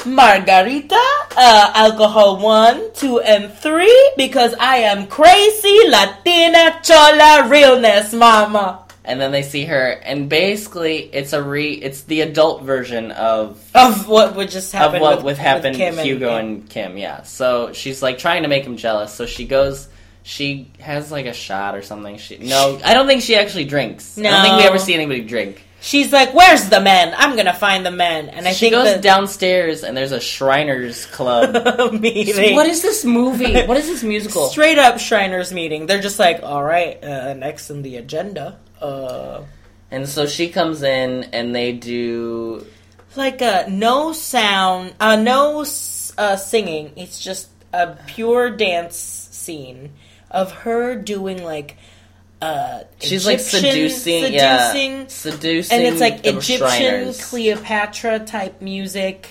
Margarita, uh, alcohol one, two, and three, because I am crazy Latina chola realness, mama. and then they see her and basically it's a re it's the adult version of of what would just of happen what with, would happen with Kim Hugo and, and Kim, yeah. So she's like trying to make him jealous. So she goes she has like a shot or something. She no, I don't think she actually drinks. No. I don't think we ever see anybody drink. She's like, "Where's the men? I'm gonna find the men." And I think she think goes the downstairs and there's a Shriners Club. <laughs> meeting. what is this movie? What is this musical? straight up Shriners meeting? They're just like, "All right, uh, next in the agenda." Uh, And so she comes in and they do like a no sound, uh, no uh, singing. It's just a pure dance scene of her doing like. Uh, she's like Egyptian seducing, yeah, seducing seducing, and it's like Egyptian Shriners. Cleopatra type music,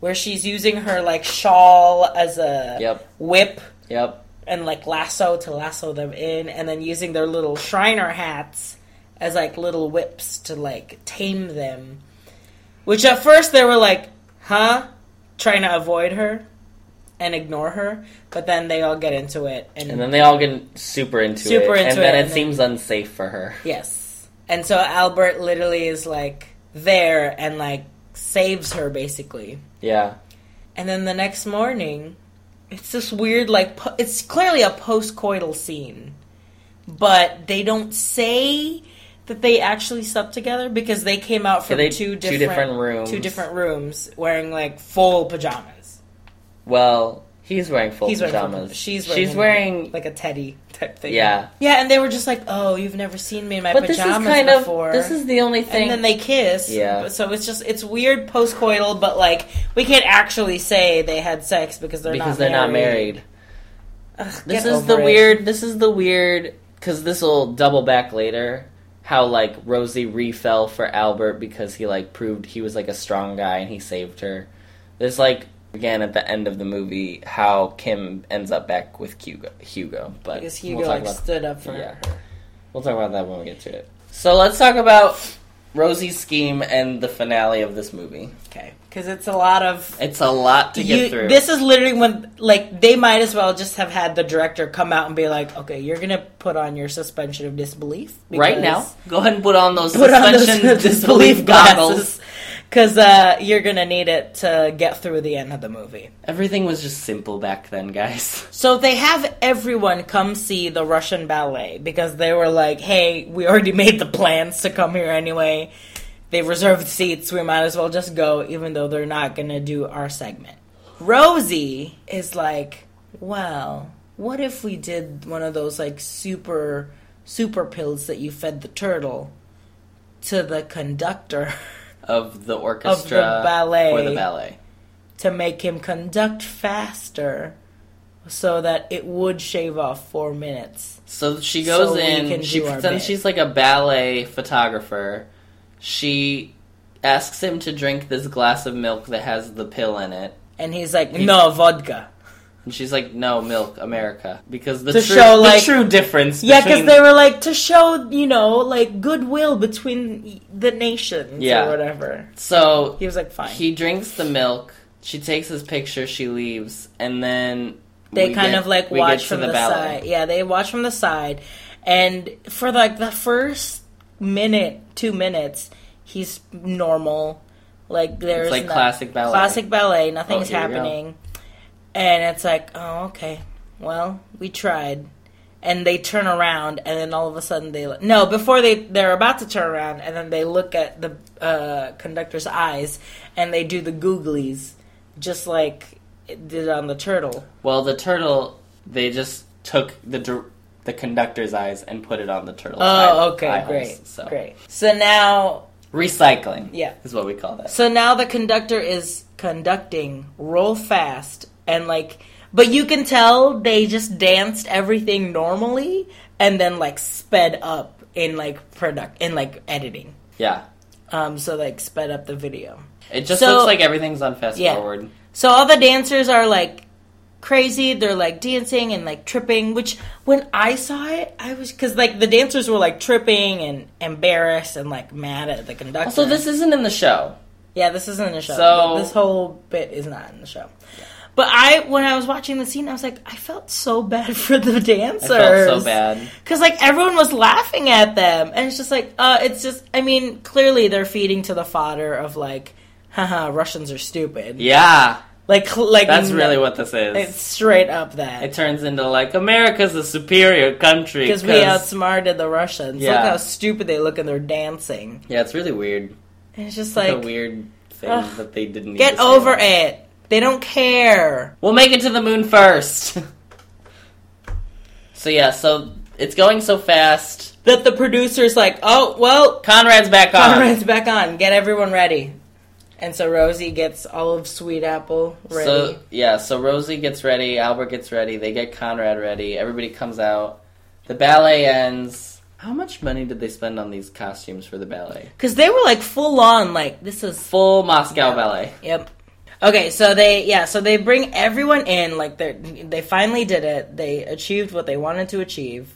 where she's using her like shawl as a Yep. whip Yep. and like lasso to lasso them in, and then using their little Shriner hats as like little whips to like tame them. Which at first they were like, "Huh," trying to avoid her and ignore her, but then they all get into it, and, And then they all get super into Super it, into and then it, it, and then- seems unsafe for her. Yes. And so Albert literally is like there and like saves her basically. Yeah. And then the next morning, it's this weird like po- it's clearly a post-coital scene. But they don't say that they actually slept together because they came out from they- two two different, different rooms. two different rooms wearing like full pajamas. Well, He's wearing full He's wearing. pajamas. She's wearing. She's wearing. like a teddy type thing. Yeah. Yeah, and they were just like, "Oh, you've never seen me in my But this pajamas is kind before." of. This is the only thing. and then they kiss. Yeah. But- So it's just it's weird postcoital, but like we can't actually say they had sex because they're because not they're not married. Ugh, This get is over the it. weird. This is the weird because this will double back later. How like Rosie refell for Albert because he like proved he was like a strong guy and he saved her. There's like again at the end of the movie how Kim ends up back with Hugo. Hugo, but because Hugo we'll like about stood up for Yeah. her. we'll talk about that when we get to it. So let's talk about Rosie's scheme and the finale of this movie. Okay, because it's a lot of. It's a lot to get through. this is literally when, like, they might as well just have had the director come out and be like, "Okay, you're gonna put on your suspension of disbelief right now, go ahead and put on those put on those suspension <laughs> disbelief disbelief goggles. Because uh, you're gonna need it to get through the end of the movie." Everything was just simple back then, guys. <laughs> So they have everyone come see the Russian ballet because they were like, "Hey, we already <laughs> made the plans to come here anyway. They reserved seats. We might as well just go, even though they're not gonna do our segment." Rosie is like, "Well, what if we did one of those like super super pills that you fed the turtle to the conductor <laughs> Of the orchestra ballet. for the ballet. to make him conduct faster?" So that it would shave off four minutes. So she goes So in. She pretends she's like a ballet photographer. She asks him to drink this glass of milk that has the pill in it. And he's like, no, vodka. And she's like, "No, milk, America," because the To true, show, the true difference. Yeah, because between- they were like, to show, you know, like goodwill between the nations Yeah. or whatever. So He was like, fine. he drinks the milk. She takes his picture. She leaves, and then they kind get- of like watch from the, ballet. side. Yeah, they watch from the side. And for like the first minute, two minutes, he's normal. Like there's like no- classic ballet. Classic ballet. Oh, Nothing's Oh, we go. And it's like, oh, okay. Well, we tried. And they turn around, and then all of a sudden they look. No, before they they're about to turn around, and then they look at the uh, conductor's eyes, and they do the googlies, just like it did on the turtle. Well, the turtle, they just took the dir- the conductor's eyes and put it on the turtle's eye- Oh, okay, eye holes, great, So great. So now, recycling, Yeah. is what we call that. so now the conductor is conducting roll fast, and like, but you can tell they just danced everything normally, and then like sped up in like product in like editing. Yeah, Um, so like sped up the video. it just So- looks like everything's on fast Yeah. forward. So all the dancers are like crazy. They're like dancing and like tripping. Which when I saw it, I was because like the dancers were like tripping and embarrassed and like mad at the conductor. So this isn't in the show. yeah, this isn't in the show. So- this whole bit is not in the show. But I, when I was watching the scene, I was like, I felt so bad <laughs> for the dancers. I felt so bad. because like everyone was laughing at them, and it's just like, uh, it's just. I mean, clearly they're feeding to the fodder of like, haha, Russians are stupid. Yeah, Like, like that's really what this is. It's straight up that it turns into like America's a superior country because we outsmarted the Russians. Yeah. Look how stupid they look and they're dancing. Yeah, it's really weird. And it's just Like, like, a weird thing ugh, that they didn't get over it. They don't care. We'll make it to the moon first. so yeah, so it's going so fast. That the producer's like, oh well, Conrad's back on. Conrad's back on. Get everyone ready. And so Rosie gets all of Sweet Apple ready. So yeah, so Rosie gets ready, Albert gets ready, they get Conrad ready, everybody comes out. The ballet ends. How much money did they spend on these costumes for the ballet? Because they were like full on, like, this is Full Moscow ballet. Yep. Okay, so they yeah, so they bring everyone in like they they finally did it. They achieved what they wanted to achieve.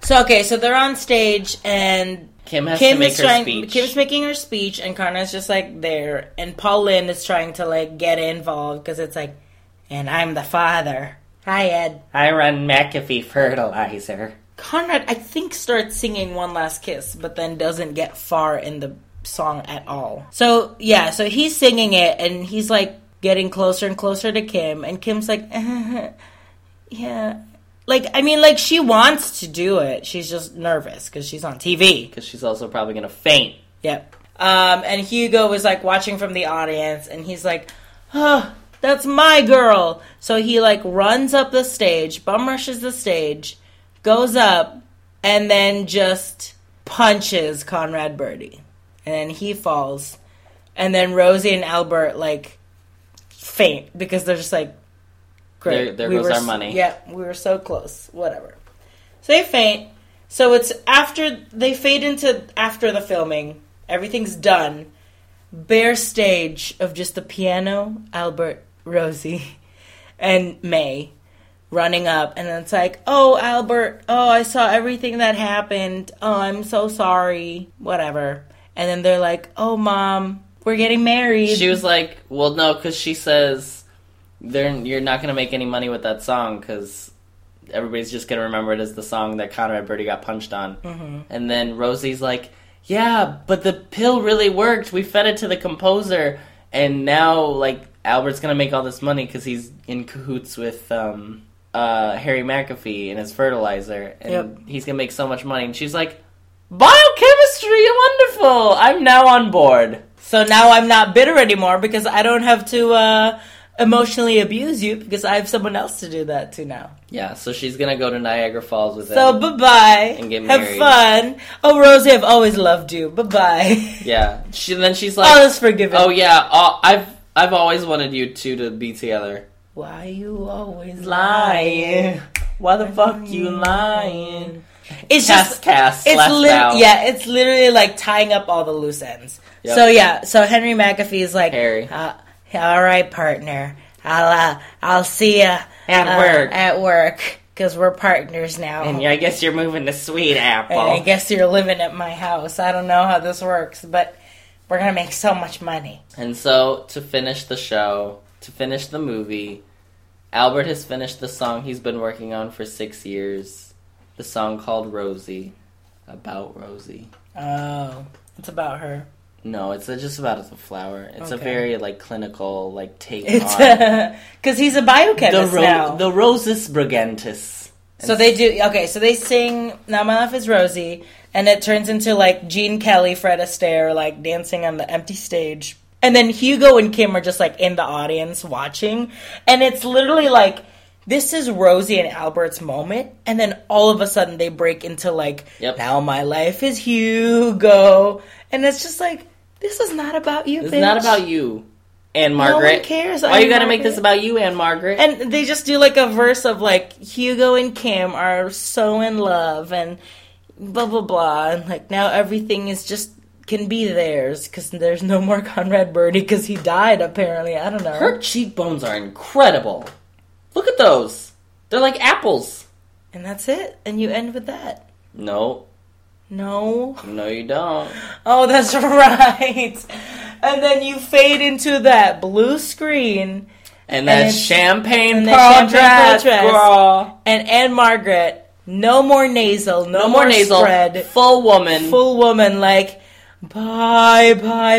So okay, so they're on stage and Kim has Kim to make her trying. speech. Kim's making her speech, and Conrad's just like there, and Paul Lynde is trying to like get involved because it's like, and I'm the father. Hi, Ed. I run MacAfee Fertilizer. Conrad, I think, starts singing One Last Kiss, but then doesn't get far in the song at all. So, yeah, so he's singing it, and he's like getting closer and closer to Kim, and Kim's like, <laughs> yeah. Like, I mean, like, she wants to do it. She's just nervous because she's on TV. Because she's also probably gonna faint. Yep. Um, and Hugo was like watching from the audience, and he's like, "Oh, that's my girl. So he like runs up the stage, bum rushes the stage, goes up, and then just punches Conrad Birdie. And then he falls. And then Rosie and Albert like faint because they're just like great. There- there we goes were our money. Yeah, we were so close. Whatever. So they faint. So it's after they fade into after the filming. Everything's done. Bare stage of just the piano, Albert, Rosie, <laughs> and May running up, and it's like, "Oh, Albert, oh, I saw everything that happened. Oh, I'm so sorry. Whatever." And then they're like, "Oh, mom, we're getting married." She was like, "Well, no," because she says, "They're you're not gonna make any money with that song because everybody's just gonna remember it as the song that Conrad Birdie got punched on." Mm-hmm. And then Rosie's like, "Yeah, but the pill really worked. We fed it to the composer, and now like Albert's gonna make all this money because he's in cahoots with um, uh, Harry MacAfee and his fertilizer, and Yep. he's gonna make so much money." And she's like. Biochemistry, wonderful! I'm now on board. So now I'm not bitter anymore because I don't have to uh, emotionally abuse you because I have someone else to do that to now. Yeah, so she's gonna go to Niagara Falls with So him. bye bye. And get married. Have fun. Oh, Rosie, I've always loved you. Bye bye. <laughs> yeah, she then she's like, All is forgiven. "Oh yeah, uh, I've I've always wanted you two to be together." Why you always Lying. Why the fuck you lying? It's Cast, just cast, it's bow. yeah, it's literally like tying up all the loose ends. Yep. So yeah, so Henry MacAfee is like, Harry. uh, all right, partner, I'll uh, I'll see you At uh, work. at work because we're partners now. And I guess you're moving to Sweet Apple. And I guess you're living at my house. I don't know how this works, but we're gonna make so much money. And so, to finish the show, to finish the movie, Albert has finished the song he's been working on for six years. The song called Rosie. About Rosie. Oh, it's about her. No, it's just about a flower. It's a very, like, clinical, like, take It's on <laughs> because he's a the, biochemist ro- now. the Rosis Brigantis. so they do okay. So they sing "Now My Life Is Rosie," and it turns into like Gene Kelly, Fred Astaire, like dancing on the empty stage. And then Hugo and Kim are just like in the audience watching, and it's literally like this is Rosie and Albert's moment, and then all of a sudden they break into like, Yep. "Now my life is Hugo," and it's just like this is not about you. It's not about you, Anne one Margaret. cares, Why you gotta make this about you, Ann-Margret? And they just do like a verse of like Hugo and Kim are so in love and blah blah blah, and like now everything is just can be theirs because there's no more <laughs> Conrad Birdie because he died apparently. I don't know. Her cheekbones are incredible. Look at those. They're like apples. And that's it. And you end with that. No, No. no, you don't. Oh, that's <laughs> right. And then you fade into that blue screen, And that it's- champagne and pearl dress, girl. and Ann-Margret. No more nasal. No, No more nasal. Spread. Full woman. full woman like bye bye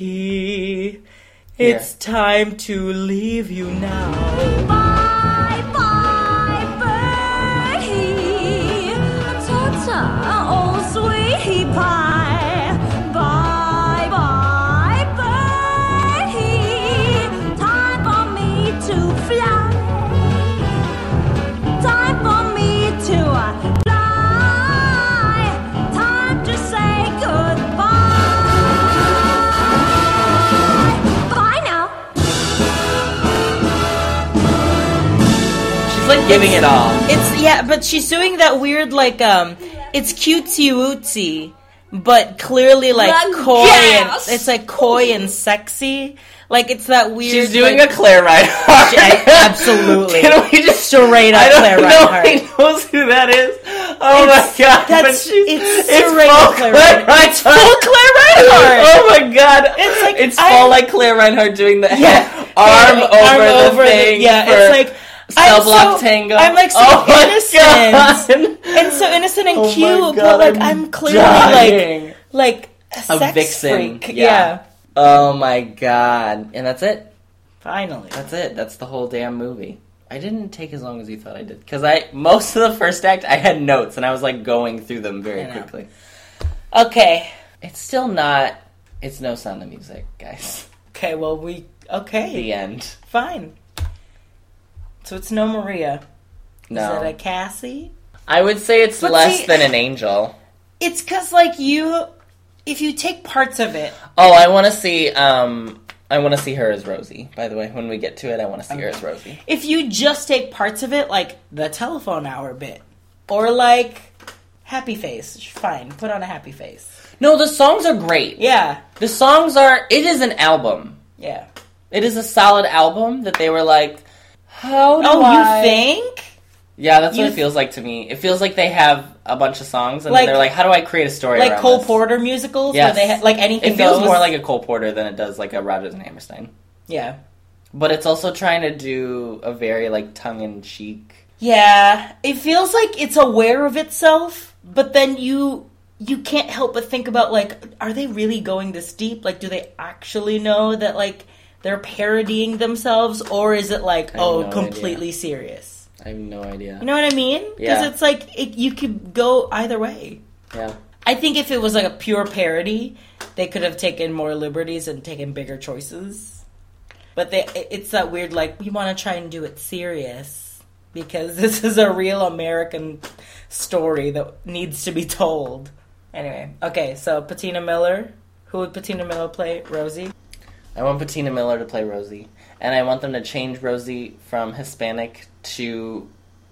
birdie it's time to leave you now giving it all. it's yeah but she's doing that weird like um it's cutesy wootsy but clearly like Like coy and it's like coy and sexy like it's that weird She's doing like, a Claire Reinhardt. Yeah, absolutely. <laughs> Can we just straight up I don't Claire know Reinhardt. he knows who that is. Oh It's- my god! that's- but she's, it's it's straight full up Claire Claire Reinhardt. Reinhardt. It's full Claire Reinhardt. Oh my god! It's like, it's I- full like Claire Reinhardt doing the Yeah. arm Yeah, over arm the over the- thing. yeah, for it's like- I'm cell block so- tango. I'm, like, so oh innocent. And so innocent and Oh cute God, but like i'm clearly dying. like like a, a vixen. freak. Yeah. yeah Oh my god! And that's it. finally That's it. That's the whole damn movie. I didn't take as long as you thought I did because I most of the first act I had notes and I was like going through them very quickly. okay It's still not. It's no sound of music, guys. okay well we Okay, The end. fine. So it's no Maria. No. Is it a Cassie? I would say it's But less see- than an angel. It's because like you, if you take parts of it, Oh, I want to see. Um, I want to see her as Rosie. By the way, when we get to it, I want to see her as Rosie. if you just take parts of it, like the telephone hour bit, or like happy face, fine, put on a happy face. No, the songs are great. Yeah, The songs are. It is an album. yeah. It is a solid album that they were like. How do Oh, I- you think? Yeah, that's You what th- it feels like to me. It feels like they have a bunch of songs and Like- they're like, "How do I create a story?" Like around Cole this? Porter musicals, Yes. where they ha- like anything It feels goes. more like a Cole Porter than it does like a Rodgers and Hammerstein. yeah, But it's also trying to do a very like tongue in cheek. yeah. It feels like it's aware of itself, but then you you can't help but think about like, are they really going this deep? Like, do they actually know that like they're parodying themselves, or is it like, oh, no completely serious? I have no idea. You know what I mean? Because Yeah. it's like it, you could go either way. Yeah. I think if it was like a pure parody, they could have taken more liberties and taken bigger choices. But they, it's that weird like we want to try and do it serious because <laughs> this is a real American story that needs to be told. Anyway, okay, so Patina Miller, who would Patina Miller play? Rosie. I want Patina Miller to play Rosie, and I want them to change Rosie from Hispanic to.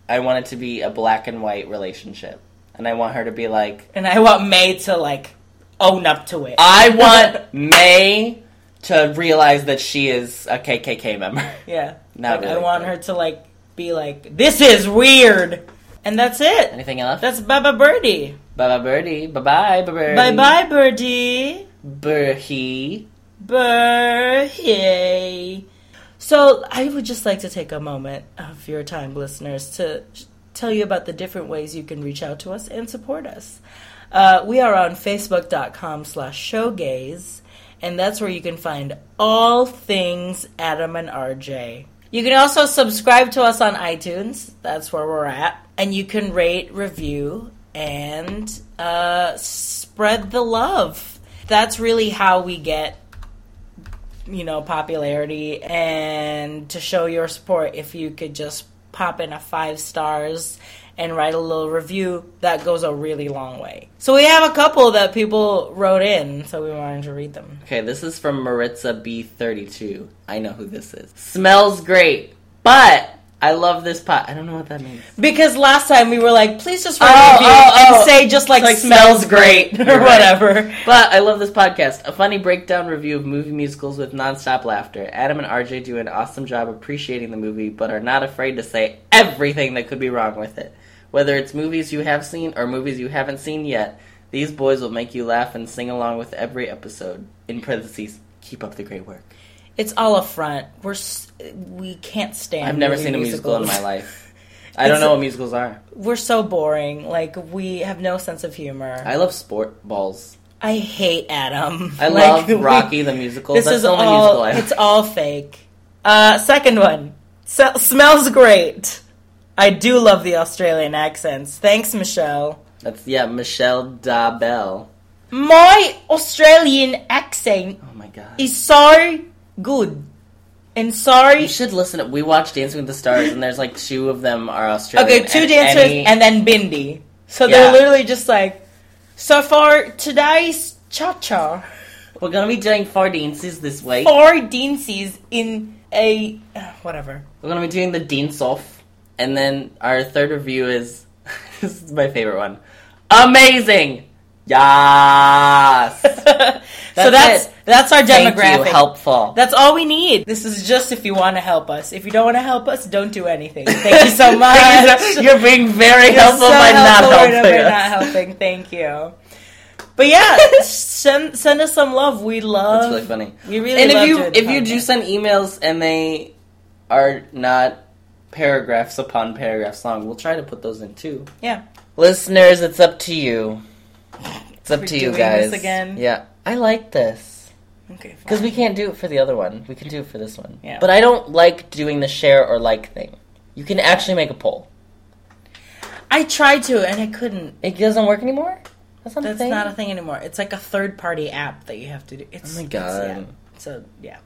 I want it to be a black and white relationship, and I want her to be like. And I want Mae to like own up to it. I want <laughs> Mae to realize that she is a KKK member. yeah. <laughs> Not Like, I want her to like be like, this is weird. And that's it. Anything else? That's Baba Birdie. Bye birdie. Bye bye birdie. Bye bye, Birdie. Birdie. Birdie. So, I would just like to take a moment of your time, listeners, to tell you about the different ways you can reach out to us and support us. Uh, we are on facebook.com slash showgays, and that's where you can find all things Adam and RJ. You can also subscribe to us on iTunes. That's where we're at. And you can rate, review, and uh, spread the love. That's really how we get, you know, popularity and to show your support. If you could just pop in a five stars and write a little review, that goes a really long way. So we have a couple that people wrote in, so we wanted to read them. Okay, this is from Maritza B32. I know who this is. Smells great, but I love this pot. I don't know what that means. Because last time we were like, please just write Oh, a review oh, oh. and say just like, Like, smells smells great great. <laughs> or whatever. But I love this podcast. A funny breakdown review of movie musicals with nonstop laughter. Adam and RJ do an awesome job appreciating the movie, but are not afraid to say everything that could be wrong with it. Whether it's movies you have seen or movies you haven't seen yet, these boys will make you laugh and sing along with every episode. In parentheses, keep up the great work. It's all a front. We're we can't stand. I've never seen a musical in my life. <laughs> I don't know what musicals are. We're so boring. Like we have no sense of humor. I love sport balls. I hate Adam. I <laughs> Like, love we- Rocky the musical. This That's is the only all. musical I It's all fake. Uh, second one. Smells great. I do love the Australian accents. Thanks, Michelle. That's yeah, Michelle Dabell. My Australian accent Oh my god. is so good and sorry. You should listen. To, we watched Dancing with the Stars, and there's like two of them are Australian. Okay, two and dancers any- and then Bindi. So Yeah. they're literally just like, so for today's cha cha, we're gonna be doing four dances this week. four dances in a uh, <sighs> whatever. We're gonna be doing the dance off, and then our third review is <laughs> this is my favorite one. Amazing. Yes. <laughs> so that's it. that's our Thank demographic. you. Helpful. That's all we need. This is just if you want to help us. If you don't want to help us, don't do anything. Thank you so <laughs> much. You're being very You're helpful so by not helpful helping by not helping. Thank you. But yeah, <laughs> send send us some love. We love. That's really funny. We really and if you if you do send emails and they are not paragraphs upon paragraphs long, we'll try to put those in too. yeah. Listeners, it's up to you. It's up We're to you doing guys. this again? Yeah, I like this Okay. because fine. we can't do it for the other one. We can do it for this one. Yeah. But I don't like doing the share or like thing. You can actually make a poll. I tried to and I couldn't. It doesn't work anymore. That's not a That's thing. not a thing anymore. It's like a third party app that you have to do. It's, Oh my it's- yeah. God. So yeah.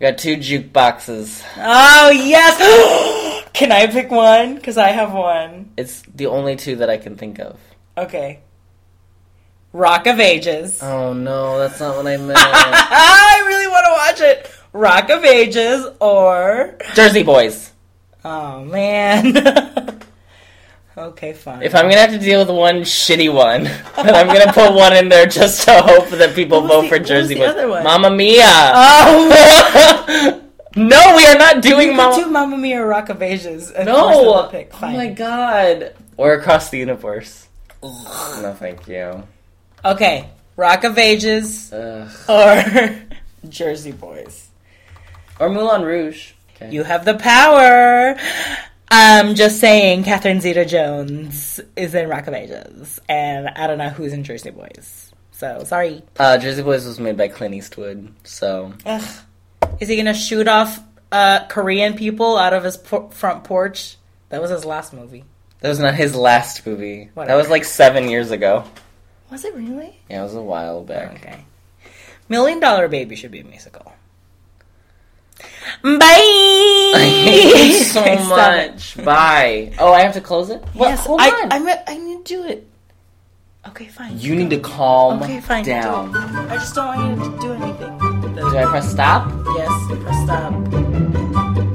We got two jukeboxes. Oh yes. <gasps> Can I pick one? Because I have one. It's the only two that I can think of. Okay. Rock of Ages. Oh no, that's not what I <laughs> meant. I really want to watch it. Rock of Ages or Jersey Boys. oh man. <laughs> okay, fine. If I'm gonna have to deal with one shitty one, <laughs> then I'm gonna put one in there just to hope that people What vote the- for what was Jersey the Boys. other one? Mamma Mia. oh, no, we are not doing you Mamma. do Mamma Mia or Rock of Ages. and no. force them to pick. Oh my god. Or across the universe. no, thank you. Okay, Rock of Ages Ugh. or <laughs> Jersey Boys. Or Moulin Rouge. Okay. You have the power. I'm just saying, Catherine Zeta-Jones is in Rock of Ages, and I don't know who's in Jersey Boys. So sorry. Uh, Jersey Boys was made by Clint Eastwood, so Ugh. Is he gonna shoot off uh, Korean people out of his por- front porch? That was his last movie. that was not his last movie. Whatever. That was like seven years ago. Was it really? Yeah, it was a while back. Okay. Million Dollar Baby should be a musical. Bye. I hate you so Stop much. Bye. Oh, I have to close it. What? Yes, Hold I, on. I'm. a- I need to do it. Okay, fine. You need to calm Okay, fine. do down. I just don't want you to do anything. with Do I press stop? Yes, press stop.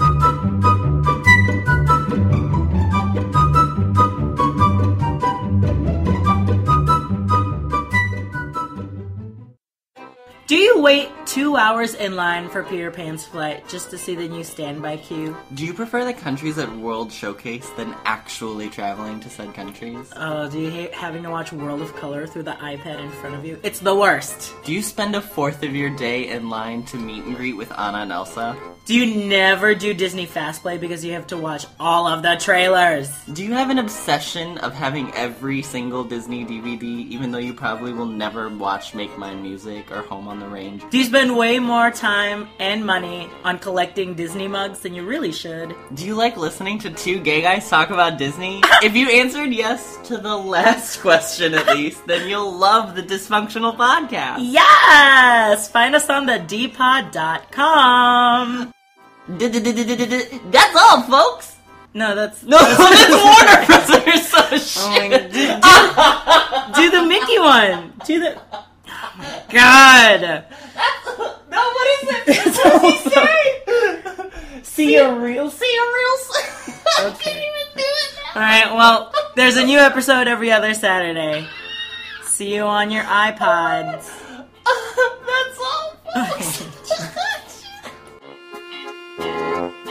Do you wait two hours in line for Peter Pan's flight just to see the new standby queue? Do you prefer the countries at World Showcase than actually traveling to said countries? Oh, do you hate having to watch World of Color through the iPad in front of you? It's the worst. Do you spend a fourth of your day in line to meet and greet with Anna and Elsa? Do you never do Disney Fastplay because you have to watch all of the trailers? Do you have an obsession of having every single Disney DVD, even though you probably will never watch Make Mine Music or Home on the Range? Do you spend way more time and money on collecting Disney mugs than you really should? Do you like listening to two gay guys talk about Disney? <laughs> if you answered yes to the last question at least, then you'll love the Dysfunctional Podcast. Yes! Find us on the dpod.com. That's all, folks! No, that's No, <laughs> that's <laughs> Warner Brothers, oh so oh, shit. do the Mickey one. Do the Oh my god. No, what is it? What does he <laughs> say? See a real See a real. Okay. Alright, well, there's a new episode every other Saturday. See you on your iPods. That's all, folks. Thank you.